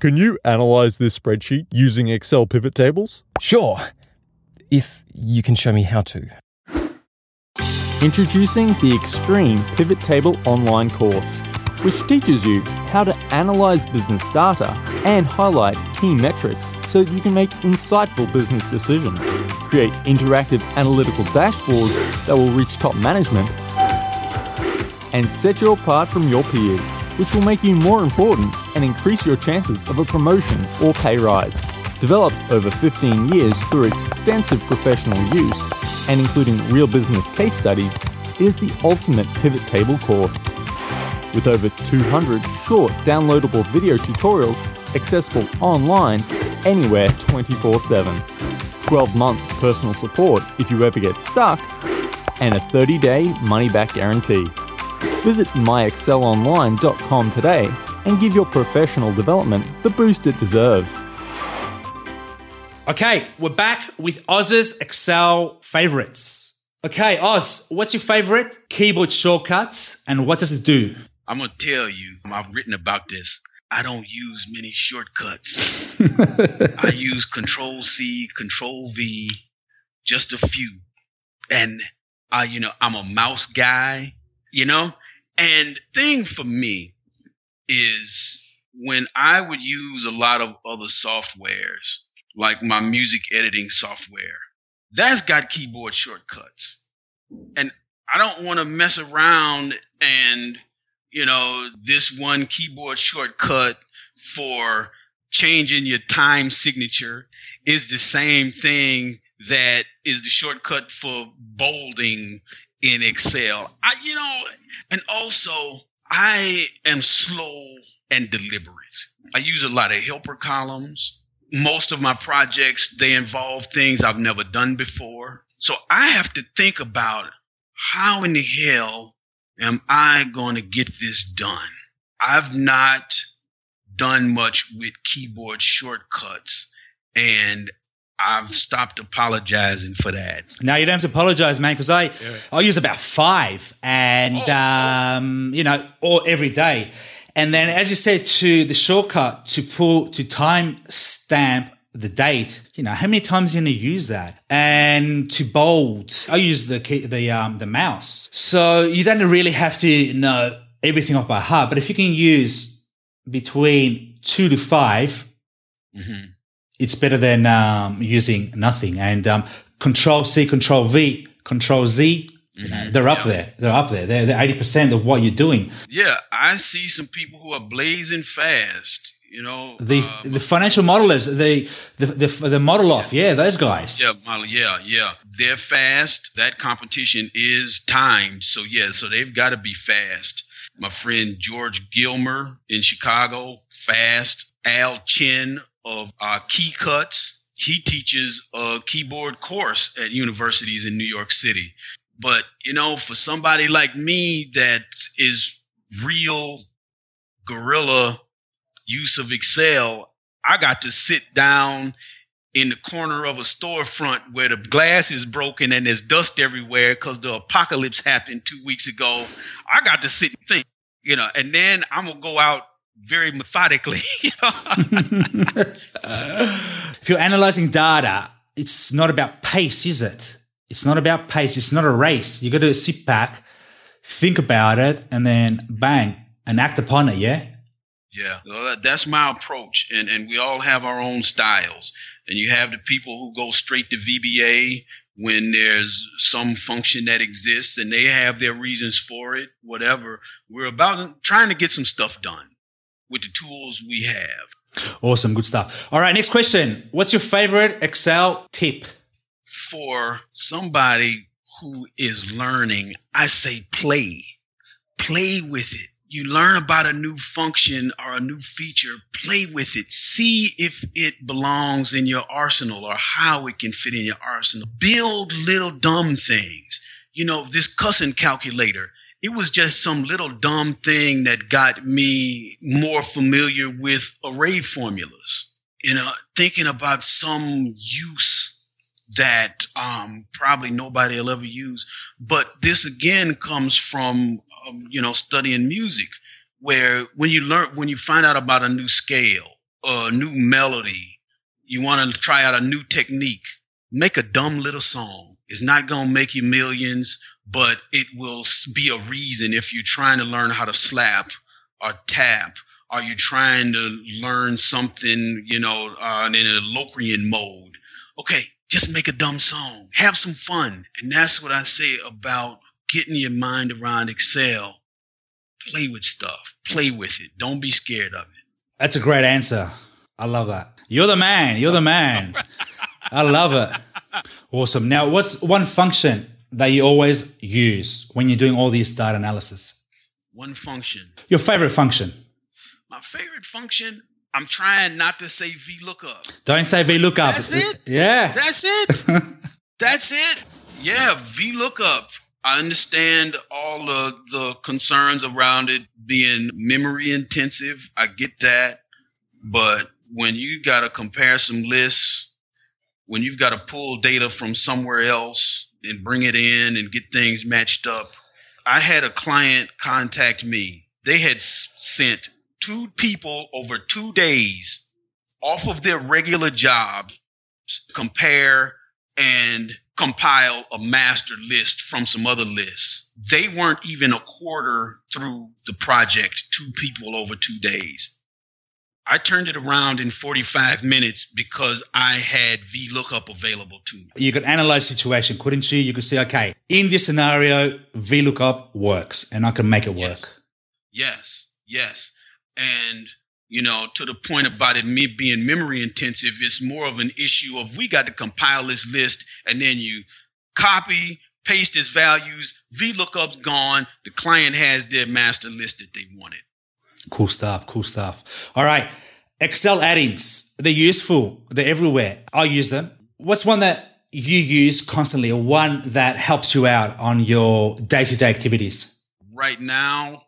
Can you analyze this spreadsheet using Excel pivot tables? Sure, if you can show me how to. Introducing the Extreme Pivot Table online course which teaches you how to analyze business data and highlight key metrics so that you can make insightful business decisions, create interactive analytical dashboards that will reach top management, and set you apart from your peers, which will make you more important and increase your chances of a promotion or pay rise. Developed over 15 years through extensive professional use and including real business case studies, is the ultimate pivot table course with over 200 short downloadable video tutorials accessible online anywhere 24 7. 12 month personal support if you ever get stuck, and a 30 day money back guarantee. Visit myexcelonline.com today and give your professional development the boost it deserves. Okay, we're back with Oz's Excel favorites. Okay, Oz, what's your favorite keyboard shortcut and what does it do? I'm gonna tell you, I've written about this. I don't use many shortcuts. I use Control C, Control V, just a few. And I, you know, I'm a mouse guy, you know? And thing for me is when I would use a lot of other softwares, like my music editing software, that's got keyboard shortcuts. And I don't want to mess around and you know, this one keyboard shortcut for changing your time signature is the same thing that is the shortcut for bolding in Excel. I, you know, and also I am slow and deliberate. I use a lot of helper columns. Most of my projects, they involve things I've never done before. So I have to think about how in the hell am I going to get this done? I've not done much with keyboard shortcuts and I've stopped apologizing for that. No, you don't have to apologize, man, because I yeah. I use about five, and oh, oh. um, oh. you know, all every day. And then, as you said, to the shortcut to pull to time stamp the date, you know, how many times are you going to use that? And to bold, I use the key, the um, the mouse. So you don't really have to know everything off by heart. But if you can use between two to 5 mm-hmm. it's better than um, using nothing. And um, Control C, Control V, Control Z. Mm-hmm. They're up yeah. there. They're up there. They're, they're 80% of what you're doing. Yeah, I see some people who are blazing fast you know the uh, the financial modelers the the the, the ModelOff yeah those guys yeah model yeah yeah they're fast that competition is timed so yeah so they've got to be fast my friend george gilmer in chicago fast al chen of uh, key cuts he teaches a keyboard course at universities in new york city but you know for somebody like me that is real guerrilla use of Excel, I got to sit down in the corner of a storefront where the glass is broken and there's dust everywhere because the apocalypse happened two weeks ago. I got to sit and think, you know, and then I'm gonna go out very methodically. you know? if you're analyzing data, it's not about pace, is it? It's not about pace. It's not a race. You got to sit back, think about it, and then bang and act upon it. Yeah. Yeah, well, that's my approach, and and we all have our own styles. And you have the people who go straight to VBA when there's some function that exists, and they have their reasons for it. Whatever. We're about trying to get some stuff done with the tools we have. Awesome. Good stuff. All right. Next question. What's your favorite Excel tip? For somebody who is learning, I say play, play with it. You learn about a new function or a new feature, play with it. See if it belongs in your arsenal or how it can fit in your arsenal. Build little dumb things. You know, this cussing calculator, it was just some little dumb thing that got me more familiar with array formulas. You uh, know, thinking about some use that um, probably nobody will ever use. But this again comes from um, you know studying music, where when you learn when you find out about a new scale, a new melody, you want to try out a new technique. Make a dumb little song. It's not gonna make you millions, but it will be a reason if you're trying to learn how to slap or tap. Are you trying to learn something, you know, uh, in a Locrian mode? Okay, just make a dumb song. Have some fun. And that's what I say about getting your mind around Excel. Play with stuff. Play with it. Don't be scared of it. That's a great answer. I love that. You're the man. You're the man. I love it. Awesome. Now, what's one function that you always use when you're doing all these data analysis? One function. Your favorite function? My favorite function, I'm trying not to say VLOOKUP. Don't say VLOOKUP. That's it? Yeah. That's it. That's it. Yeah, VLOOKUP. I understand all of the concerns around it being memory intensive. I get that. But when you got to compare some lists, when you've got to pull data from somewhere else and bring it in and get things matched up, I had a client contact me. They had sent two people over two days off of their regular jobs compare and compile a master list from some other lists. They weren't even a quarter through the project, two people over two days. I turned it around in 45 minutes because I had VLOOKUP available to me. You could analyze situation, couldn't you? You could say, okay, in this scenario, VLOOKUP works and I can make it work. Yes. Yes, yes. And, you know, to the point about it me being memory intensive, it's more of an issue of we got to compile this list and then you copy, paste its values, VLOOKUP's gone, the client has their master list that they wanted. Cool stuff. Cool stuff. All right. Excel add-ins. They're useful. They're everywhere. I use them. What's one that you use constantly or one that helps you out on your day-to-day activities? Right now,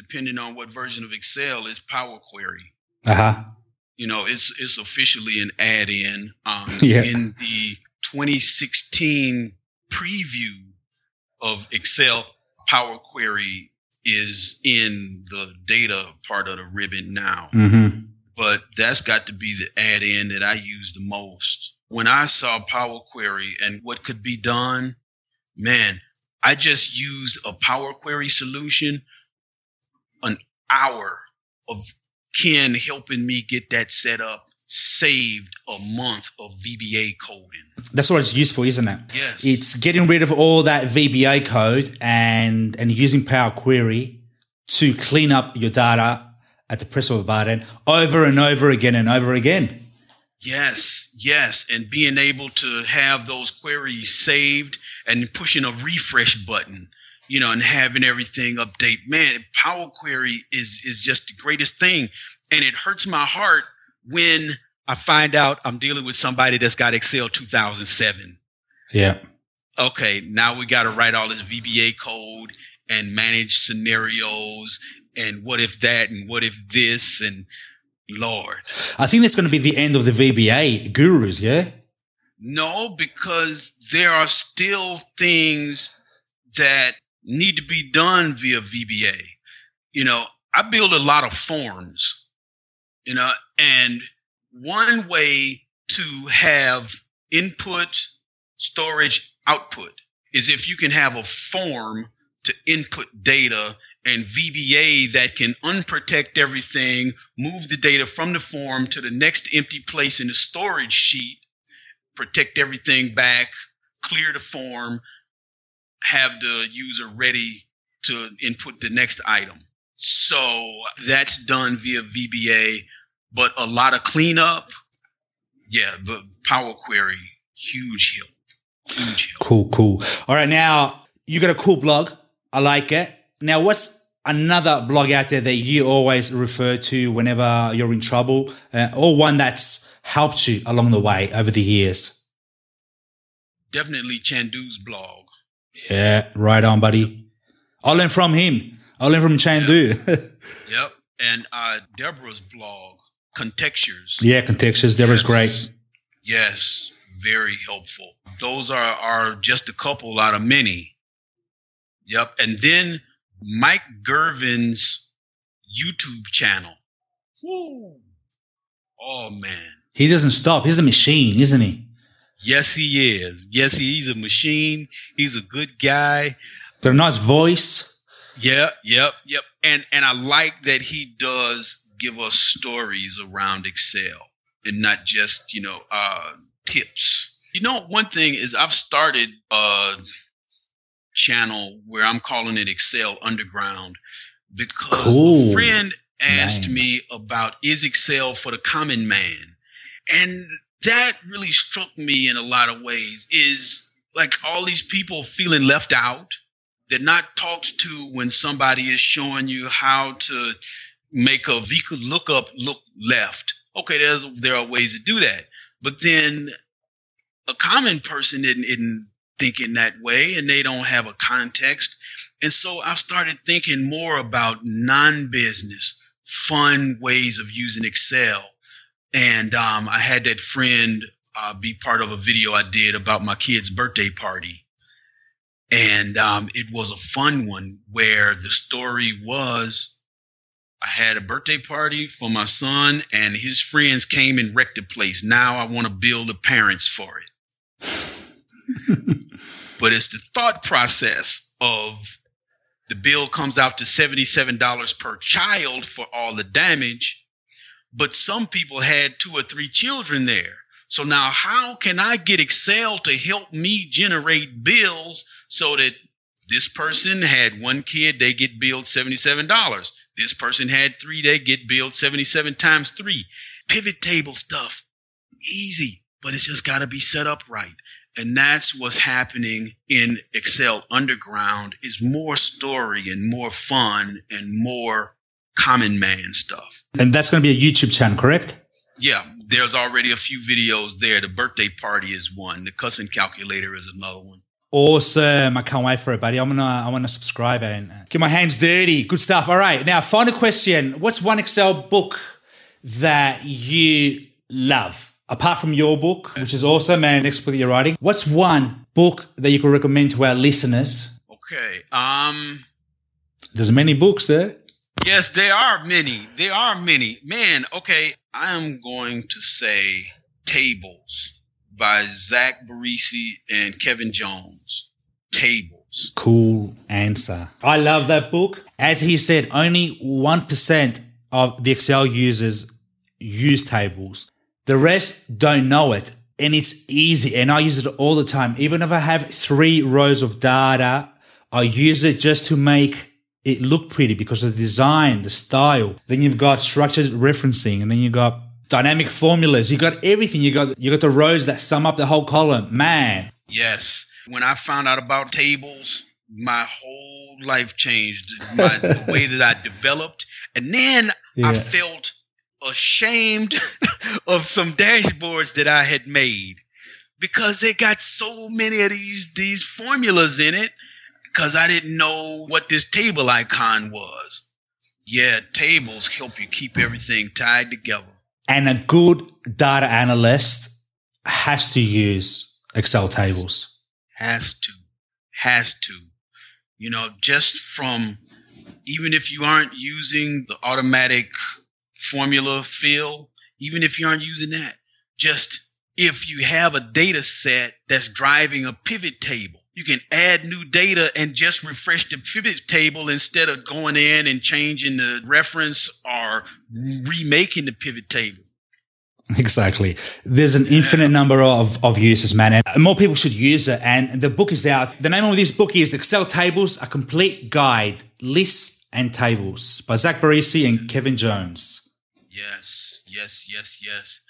depending on what version of Excel is Power Query. Uh-huh. you know, it's it's officially an add-in. Um, Yeah. In the 2016 preview of Excel, Power Query is in the data part of the ribbon now. Mm-hmm. But that's got to be the add-in that I use the most. When I saw Power Query and what could be done, man, I just used a Power Query solution, hour of Ken helping me get that set up, saved a month of VBA coding. That's what it's useful, isn't it? Yes. It's getting rid of all that VBA code and and using Power Query to clean up your data at the press of a button over and over again and over again. Yes, yes. And being able to have those queries saved and pushing a refresh button, you know, and having everything update. Man, Power Query is is just the greatest thing. And it hurts my heart when I find out I'm dealing with somebody that's got Excel 2007. Yeah. Okay, now we got to write all this VBA code and manage scenarios and what if that and what if this and Lord. I think that's going to be the end of the VBA gurus, yeah? No, because there are still things that need to be done via VBA. You know, I build a lot of forms, you know, and one way to have input, storage, output is if you can have a form to input data and VBA that can unprotect everything, move the data from the form to the next empty place in the storage sheet, protect everything back, clear the form, have the user ready to input the next item. So that's done via VBA, but a lot of cleanup. Yeah, the Power Query, huge help. Huge help. Cool, cool. All right, now you got a cool blog. I like it. Now, what's another blog out there that you always refer to whenever you're in trouble, uh, or one that's helped you along the way over the years? Definitely Chandoo's blog. Yeah, right on, buddy. I learned from him. I learned from Chandoo. Yep. And uh, Deborah's blog, Contextures. yeah, contextures. Deborah's great. Yes, very helpful. Those are, are just a couple out of many. Yep. And then Mike Girvin's YouTube channel. Woo. Oh, man. He doesn't stop. He's a machine, isn't he? Yes, he is. Yes, he's a machine. He's a good guy. Got a nice voice. Yep, yep, yep. And and I like that he does give us stories around Excel and not just, you know, uh tips. You know, one thing is I've started a channel where I'm calling it Excel Underground because Cool. a friend asked Name. me about is Excel for the common man? And that really struck me in a lot of ways is like all these people feeling left out they're not talked to when somebody is showing you how to make a VLOOKUP lookup look left. Okay, there's there are ways to do that, but then a common person isn't, isn't thinking that way, and they don't have a context. And so I started thinking more about non-business, fun ways of using Excel. And um, I had that friend uh, be part of a video I did about my kid's birthday party and um, it was a fun one where the story was I had a birthday party for my son, and his friends came and wrecked the place. Now I want to bill the parents for it. but it's the thought process of the bill comes out to $77 per child for all the damage, but some people had two or three children there. So now, how can I get Excel to help me generate bills so that this person had one kid, they get billed $77. This person had three, they get billed 77 times three. Pivot table stuff, easy, but it's just got to be set up right. And that's what's happening in Excel Underground is more story and more fun and more common man stuff. And that's going to be a YouTube channel, correct? Yeah, there's already a few videos there. The birthday party is one. The cussing calculator is another one. Awesome. I can't wait for it, buddy. I'm gonna I wanna subscribe and get my hands dirty. Good stuff. All right. Now, final question. What's one Excel book that you love? Apart from your book, which is awesome, and next book that you're writing. What's one book that you could recommend to our listeners? Okay. Um There's many books there. Yes, there are many. There are many. Man, okay. I am going to say Tables by Zach Barresi and Kevin Jones. Tables. Cool answer. I love that book. As he said, only 1% of the Excel users use tables. The rest don't know it. And it's easy. And I use it all the time. Even if I have three rows of data, I use it just to make it looked pretty because of the design, the style. Then you've got structured referencing and then you've got dynamic formulas. You got everything. You got, you got the rows that sum up the whole column. Man, Yes. When I found out about tables, my whole life changed. My, the way that I developed. And then I felt ashamed of some dashboards that I had made because they got so many of these these formulas in it because I didn't know what this table icon was. Yeah, tables help you keep everything tied together. and a good data analyst has to use Excel tables. Has to. Has to. You know, just from even if you aren't using the automatic formula fill, even if you aren't using that, just if you have a data set that's driving a pivot table, you can add new data and just refresh the pivot table instead of going in and changing the reference or remaking the pivot table. Exactly. There's an infinite number of, of uses, man, and more people should use it. And the book is out. The name of this book is Excel Tables, a complete guide, lists and tables by Zach Barresi and mm-hmm. Kevin Jones. Yes, yes, yes, yes.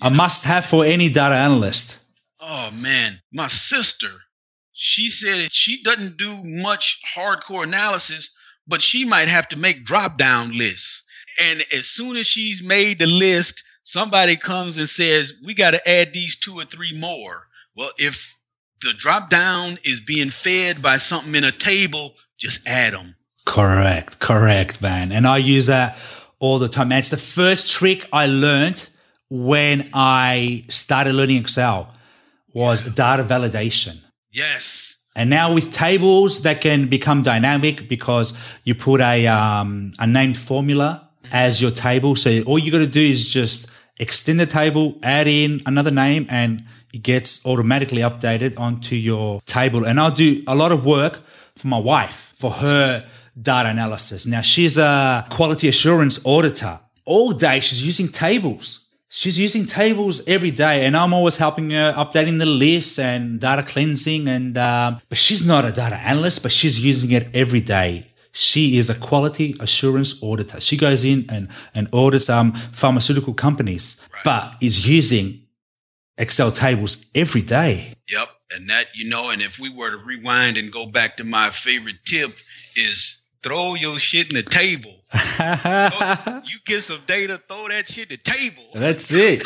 A must have for any data analyst. Oh man, my sister, she said she doesn't do much hardcore analysis, but she might have to make drop down lists. And as soon as she's made the list, somebody comes and says, We got to add these two or three more. Well, if the drop down is being fed by something in a table, just add them. Correct, correct, man. And I use that all the time. And it's the first trick I learned when I started learning Excel was data validation. Yes. And now with tables that can become dynamic because you put a um, a named formula as your table. So all you got to do is just extend the table, add in another name, and it gets automatically updated onto your table. And I'll do a lot of work for my wife for her data analysis. Now she's a quality assurance auditor. All day she's using tables. She's using tables every day, and I'm always helping her updating the lists and data cleansing. And um, but she's not a data analyst, but she's using it every day. She is a quality assurance auditor. She goes in and, and audits um, pharmaceutical companies, right. but is using Excel tables every day. Yep. And that, you know, and if we were to rewind and go back to my favorite tip is throw your shit in the table. you get some data, throw that shit in the table. That's it.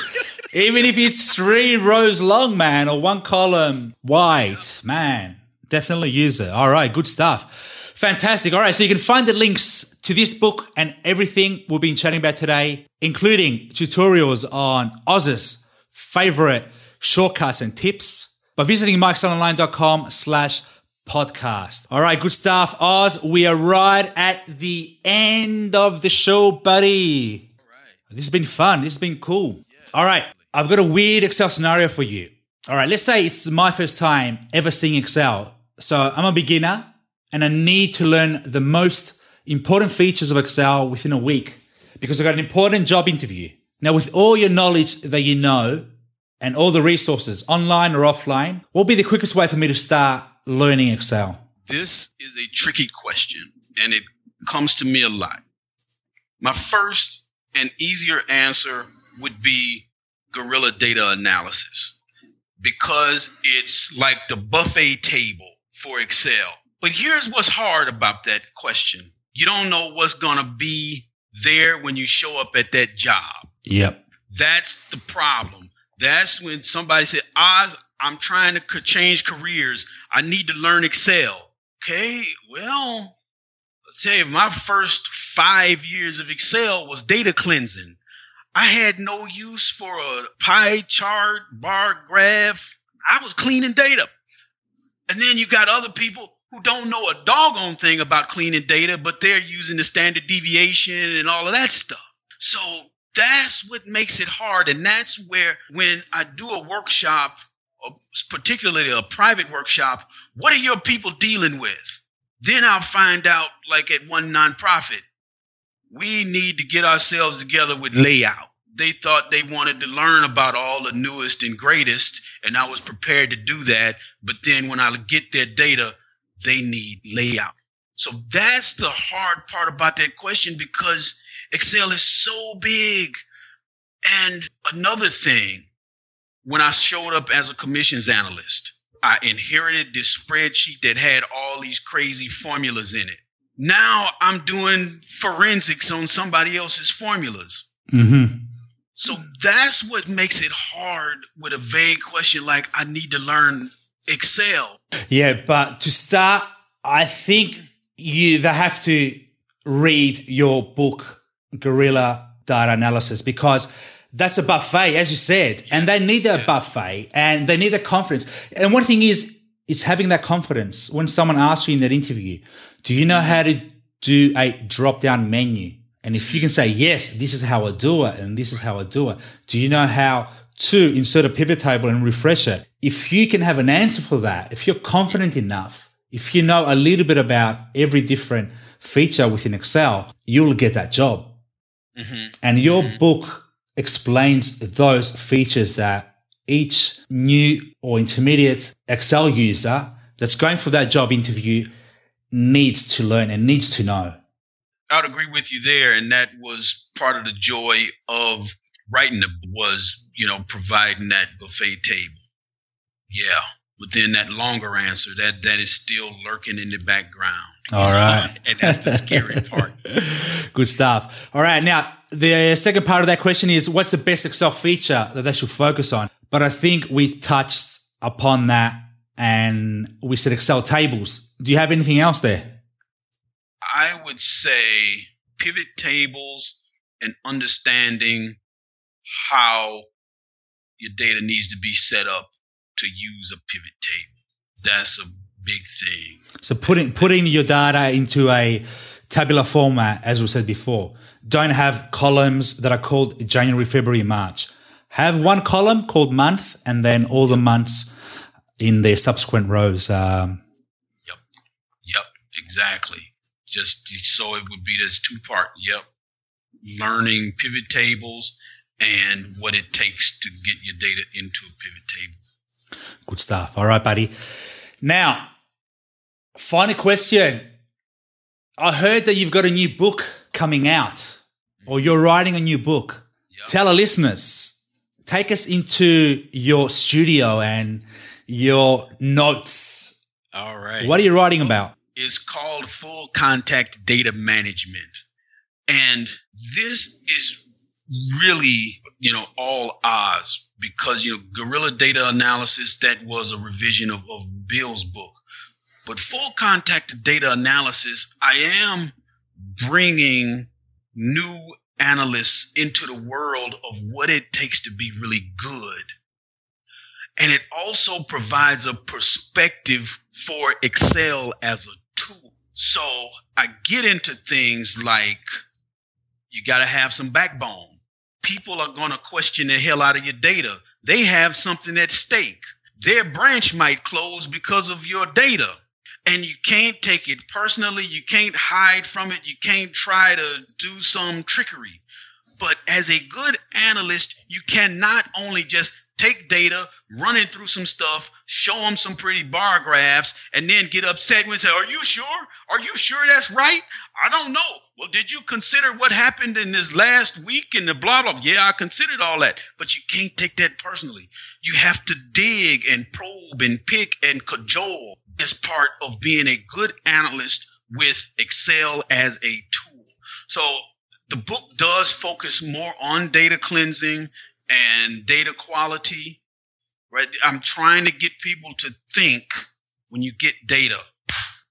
Even if it's three rows long, man, or one column wide, man, definitely use it. All right, good stuff. Fantastic. All right. So you can find the links to this book and everything we've been chatting about today, including tutorials on Oz's favorite shortcuts and tips by visiting myexcelonline.com slash podcast. All right. Good stuff. Oz, we are right at the end of the show, buddy. All right. This has been fun. This has been cool. Yeah, All right. I've got a weird Excel scenario for you. All right. Let's say it's my first time ever seeing Excel. So I'm a beginner and I need to learn the most important features of Excel within a week because I've got an important job interview. Now, with all your knowledge that you know and all the resources, online or offline, what will be the quickest way for me to start learning Excel? This is a tricky question and it comes to me a lot. My first and easier answer would be Guerrilla Data Analysis because it's like the buffet table for Excel. But here's what's hard about that question. You don't know what's going to be there when you show up at that job. Yep. That's the problem. That's when somebody said, Oz, I'm trying to change careers. I need to learn Excel. Okay, well, tell you, my first five years of Excel was data cleansing. I had no use for a pie chart, bar graph. I was cleaning data. And then you got other people who don't know a doggone thing about cleaning data, but they're using the standard deviation and all of that stuff. So that's what makes it hard. And that's where, when I do a workshop, particularly a private workshop, what are your people dealing with? Then I'll find out, like at one nonprofit, we need to get ourselves together with layout. They thought they wanted to learn about all the newest and greatest, and I was prepared to do that. But then when I get their data, they need layout. So that's the hard part about that question because Excel is so big. And another thing, when I showed up as a commissions analyst, I inherited this spreadsheet that had all these crazy formulas in it. Now I'm doing forensics on somebody else's formulas. Mm-hmm. So that's what makes it hard with a vague question like, I need to learn excel. Yeah, but to start, I think you they have to read your book, Guerrilla Data Analysis, because that's a buffet, as you said, yes. and they need a yes. buffet and they need the confidence. And one thing is, it's having that confidence when someone asks you in that interview, do you know how to do a drop down menu. And if you can say, yes, this is how I do it and this is how I do it. Do you know how to insert a pivot table and refresh it? If you can have an answer for that, if you're confident enough, if you know a little bit about every different feature within Excel, you'll get that job. Mm-hmm. And your mm-hmm. book explains those features that each new or intermediate Excel user that's going for that job interview needs to learn and needs to know. I'd agree with you there, and that was part of the joy of writing the was you know providing that buffet table. Yeah, but then that longer answer that that is still lurking in the background. All right, and that's the scary part. Good stuff. All right, now the uh, second part of that question is what's the best Excel feature that they should focus on? But I think we touched upon that and we said Excel tables. Do you have anything else there? I would say pivot tables and understanding how your data needs to be set up to use a pivot table. That's a big thing. So putting putting your data into a tabular format, as we said before, don't have columns that are called January, February, March. Have one column called month, and then all the months in their subsequent rows. Um, yep, yep, exactly. Just so it would be this two part. Yep, learning pivot tables and what it takes to get your data into a pivot table. Good stuff. All right, buddy. Now, final question. I heard that you've got a new book coming out, or you're writing a new book. Yep. Tell our listeners, take us into your studio and your notes. All right. What are you writing about? It's called Full Contact Data Management. And this is really, you know, all Oz because, you know, Guerrilla Data Analysis, that was a revision of, of Bill's book. But Full Contact Data Analysis, I am bringing new analysts into the world of what it takes to be really good and it also provides a perspective for Excel as a tool. So I get into things like you got to have some backbone. People are going to question the hell out of your data. They have something at stake. Their branch might close because of your data. And you can't take it personally. You can't hide from it. You can't try to do some trickery. But as a good analyst, you cannot only just take data, run it through some stuff, show them some pretty bar graphs, and then get upset and say, Are you sure? Are you sure that's right? I don't know. Well, did you consider what happened in this last week and the blah blah? Yeah, I considered all that. But you can't take that personally. You have to dig and probe and pick and cajole as part of being a good analyst with Excel as a tool. So the book does focus more on data cleansing and data quality, right? I'm trying to get people to think when you get data,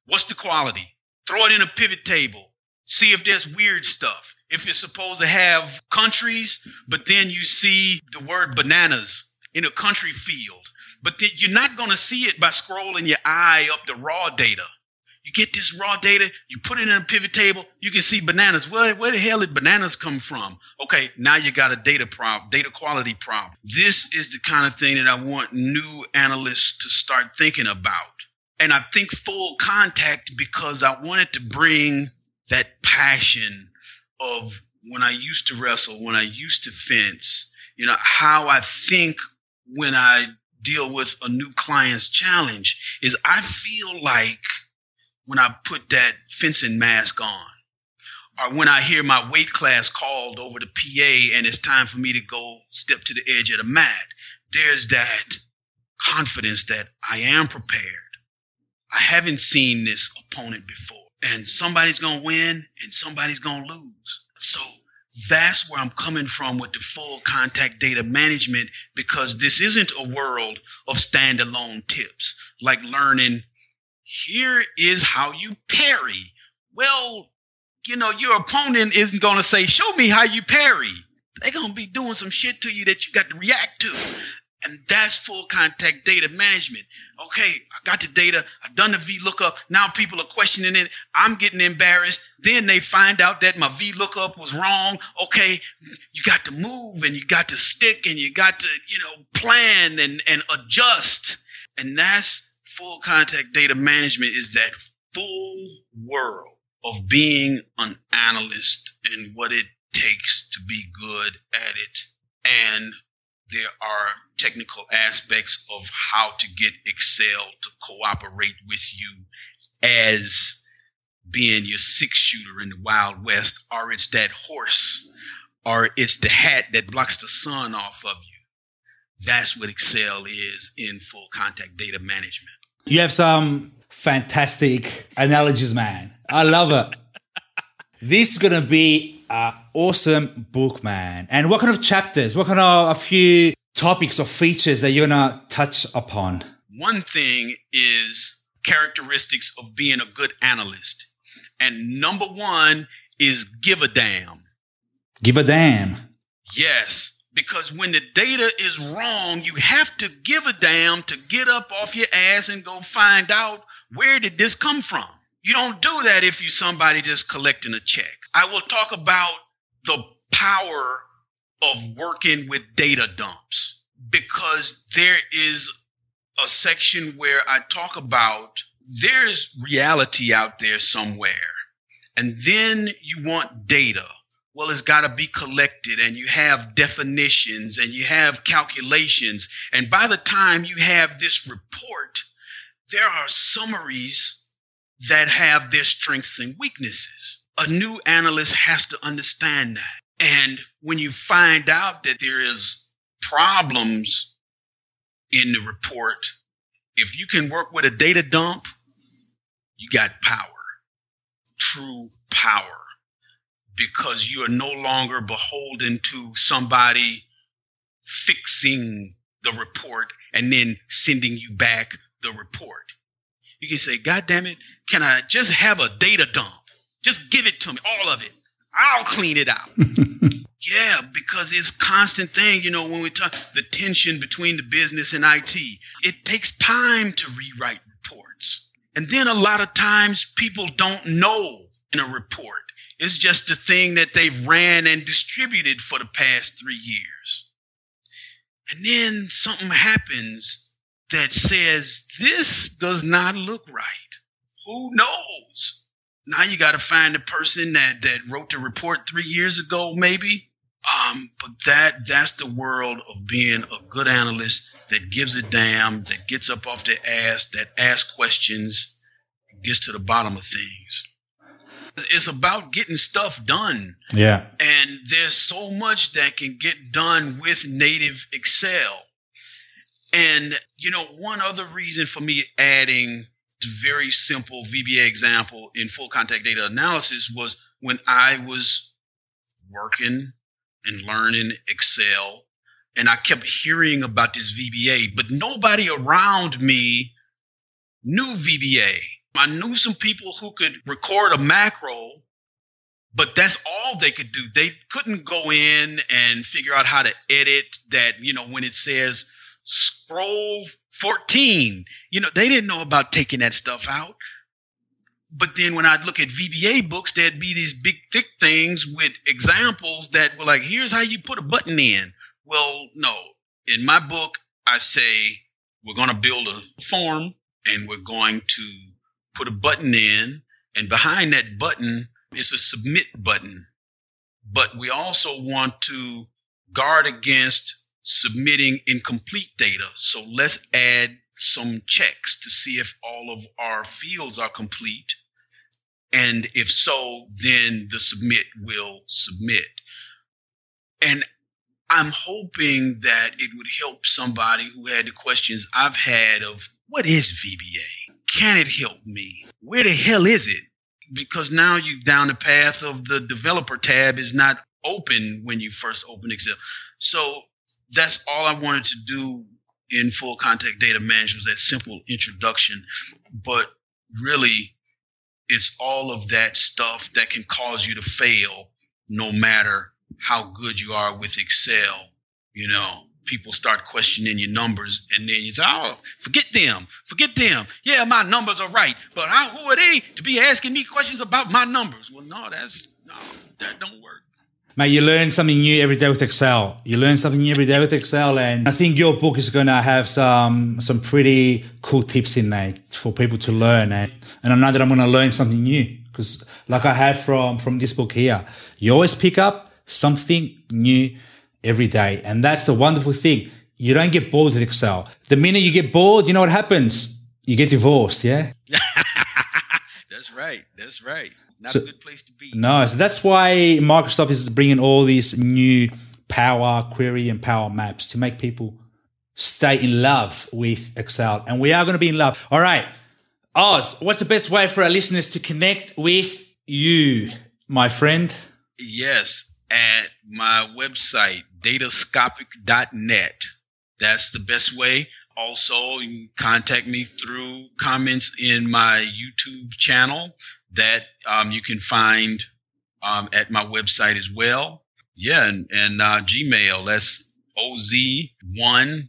what's the quality? Throw it in a pivot table. See if there's weird stuff. If you're supposed to have countries, but then you see the word bananas in a country field, but then you're not going to see it by scrolling your eye up the raw data. You get this raw data, you put it in a pivot table, you can see bananas. Where, where the hell did bananas come from? Okay, now you got a data problem, data quality problem. This is the kind of thing that I want new analysts to start thinking about. And I think full contact because I wanted to bring that passion of when I used to wrestle, when I used to fence, you know, how I think when I deal with a new client's challenge is I feel like when I put that fencing mask on, or when I hear my weight class called over the PA and it's time for me to go step to the edge of the mat, there's that confidence that I am prepared. I haven't seen this opponent before, and somebody's going to win and somebody's going to lose. So that's where I'm coming from with the full contact data management because this isn't a world of standalone tips like learning here is how you parry. Well, you know, your opponent isn't going to say, show me how you parry. They're going to be doing some shit to you that you got to react to. And that's full contact data management. Okay, I got the data. I've done the VLOOKUP. Now people are questioning it. I'm getting embarrassed. Then they find out that my VLOOKUP was wrong. Okay, you got to move and you got to stick and you got to, you know, plan and, and adjust. And that's full contact data management is that full world of being an analyst and what it takes to be good at it. And there are technical aspects of how to get Excel to cooperate with you as being your six shooter in the Wild West, or it's that horse, or it's the hat that blocks the sun off of you. That's what Excel is in full contact data management. You have some fantastic analogies, man. I love it. this is going to be an awesome book, man. And what kind of chapters, what kind of a few topics or features that you're going to touch upon? One thing is characteristics of being a good analyst. And number one is give a damn. Give a damn. Yes, because when the data is wrong, you have to give a damn to get up off your ass and go find out where did this come from. You don't do that if you somebody just collecting a check. I will talk about the power of working with data dumps because there is a section where I talk about there's reality out there somewhere. And then you want data. Well, it's got to be collected and you have definitions and you have calculations. And by the time you have this report, there are summaries that have their strengths and weaknesses. A new analyst has to understand that. And when you find out that there is problems in the report, if you can work with a data dump, you got power, true power, because you are no longer beholden to somebody fixing the report and then sending you back the report. You can say, God damn it, can I just have a data dump? Just give it to me, all of it. I'll clean it out. yeah, because it's constant thing, you know, when we talk the tension between the business and IT. It takes time to rewrite reports. And then a lot of times people don't know in a report. It's just the thing that they've ran and distributed for the past three years. And then something happens that says, this does not look right. Who knows? Now you got to find the person that that wrote the report three years ago, maybe. Um, but that that's the world of being a good analyst that gives a damn, that gets up off their ass, that asks questions, gets to the bottom of things. It's about getting stuff done. Yeah. And there's so much that can get done with native Excel. And, you know, one other reason for me adding very simple VBA example in full contact data analysis was when I was working and learning Excel and I kept hearing about this VBA, but nobody around me knew VBA. I knew some people who could record a macro, but that's all they could do. They couldn't go in and figure out how to edit that, you know, when it says scroll 14. You know, they didn't know about taking that stuff out. But then when I'd look at VBA books, there'd be these big, thick things with examples that were like, here's how you put a button in. Well, no. In my book, I say we're going to build a form and we're going to put a button in. And behind that button is a submit button. But we also want to guard against submitting incomplete data. So let's add some checks to see if all of our fields are complete. And if so, then the submit will submit. And I'm hoping that it would help somebody who had the questions I've had of what is VBA? Can it help me? Where the hell is it? Because now you down the path of the developer tab is not open when you first open Excel. So that's all I wanted to do in full contact data management was that simple introduction. But really, it's all of that stuff that can cause you to fail no matter how good you are with Excel. You know, people start questioning your numbers, and then you say, "Oh, forget them, forget them. Yeah, my numbers are right, but how, who are they to be asking me questions about my numbers?" Well, no, that's no, that don't work. Mate, you learn something new every day with Excel. You learn something new every day with Excel, and I think your book is going to have some some pretty cool tips in there for people to learn. And, and I know that I'm going to learn something new because, like I have from from this book here, you always pick up something new every day, and that's the wonderful thing. You don't get bored with Excel. The minute you get bored, you know what happens? You get divorced. Yeah. right. That's right. Not So- a good place to be. No, so that's why Microsoft is bringing all these new Power Query and Power Maps to make people stay in love with Excel. And we are going to be in love. All right. Oz, what's the best way for our listeners to connect with you, my friend? Yes, at my website, datascopic.net. That's the best way. Also, you can contact me through comments in my YouTube channel that um, you can find um, at my website as well. Yeah, and, and uh, Gmail, that's oz1.depot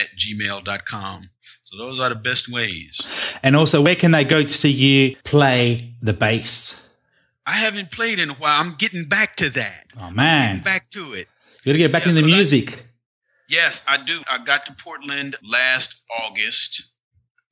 at gmail.com. So those are the best ways. And also, where can they go to see you play the bass? I haven't played in a while. I'm getting back to that. Oh, man. Back to it. You got to get back Yeah, in the 'cause I- music. Yes, I do. I got to Portland last August,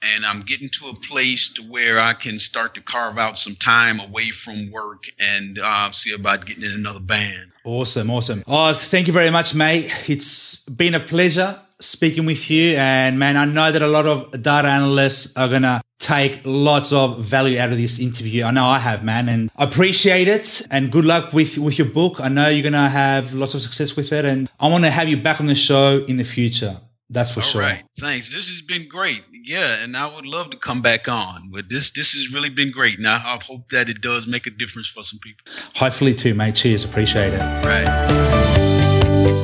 and I'm getting to a place to where I can start to carve out some time away from work and uh, see about getting in another band. Awesome, awesome. Oz, thank you very much, mate. It's been a pleasure speaking with you. And man, I know that a lot of data analysts are going to take lots of value out of this interview. I know I have, man, and I appreciate it. And good luck with, with your book. I know you're going to have lots of success with it. And I want to have you back on the show in the future. That's for All sure. right, thanks. This has been great. Yeah, and I would love to come back on. But this this has really been great. Now I hope that it does make a difference for some people. Hopefully, too, mate. Cheers. Appreciate it. Right.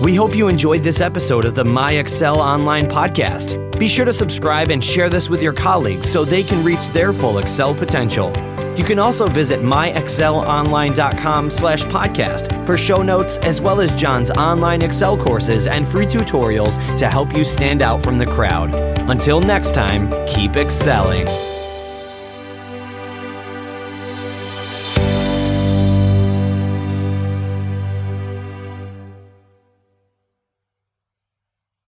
We hope you enjoyed this episode of the My Excel Online Podcast. Be sure to subscribe and share this with your colleagues so they can reach their full Excel potential. You can also visit myexcelonline.com slash podcast for show notes as well as John's online Excel courses and free tutorials to help you stand out from the crowd. Until next time, keep excelling.